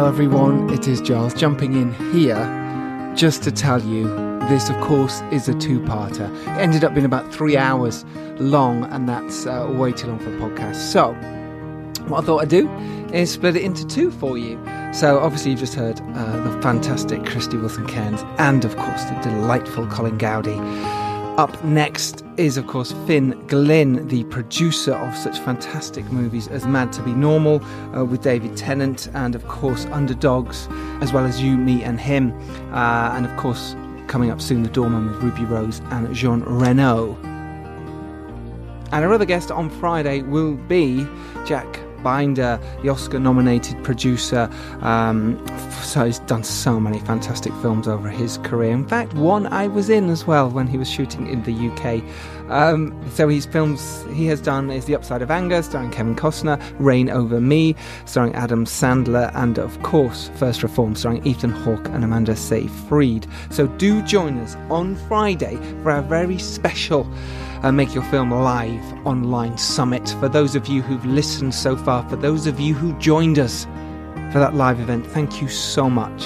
Hello, everyone. It is Giles jumping in here just to tell you this, of course, is a two parter. It ended up being about three hours long, and that's uh, way too long for a podcast. So, what I thought I'd do is split it into two for you. So, obviously, you've just heard uh, the fantastic Krysty Wilson Cairns and, of course, the delightful Colin Goudie. Up next is, of course, Finn Glynn, the producer of such fantastic movies as Mad to Be Normal uh, with David Tennant, and, of course, Underdogs, as well as You, Me, and Him. Uh, and, of course, coming up soon, The Doorman with Ruby Rose and Jean Reno. And our other guest on Friday will be Jack Binder, the Oscar nominated producer. Um, so he's done so many fantastic films over his career. In fact, one I was in as well when he was shooting in the UK. Um, so his films he has done is The Upside of Anger, starring Kevin Costner, Reign Over Me, starring Adam Sandler, and of course, First Reform, starring Ethan Hawke and Amanda Seyfried. So do join us on Friday for our very special uh, Make Your Film Live online summit. For those of you who've listened so far, for those of you who joined us for that live event, thank you so much.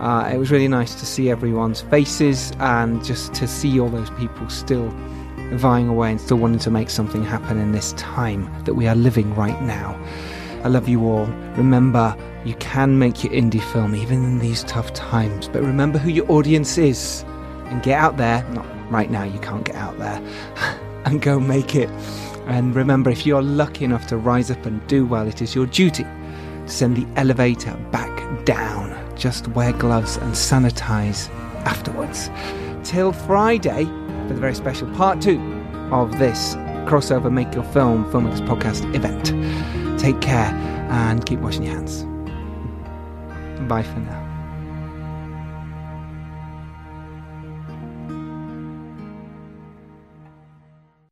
Uh, it was really nice to see everyone's faces and just to see all those people still vying away and still wanting to make something happen in this time that we are living right now. I love you all. Remember, you can make your indie film even in these tough times, but remember who your audience is and get out there. Not right now, you can't get out there, and go make it. And remember, if you're lucky enough to rise up and do well, it is your duty to send the elevator back down. Just wear gloves and sanitize afterwards. Till Friday for the very special part two of this crossover Make Your Film Filmmakers Podcast event. Take care and keep washing your hands. Bye for now.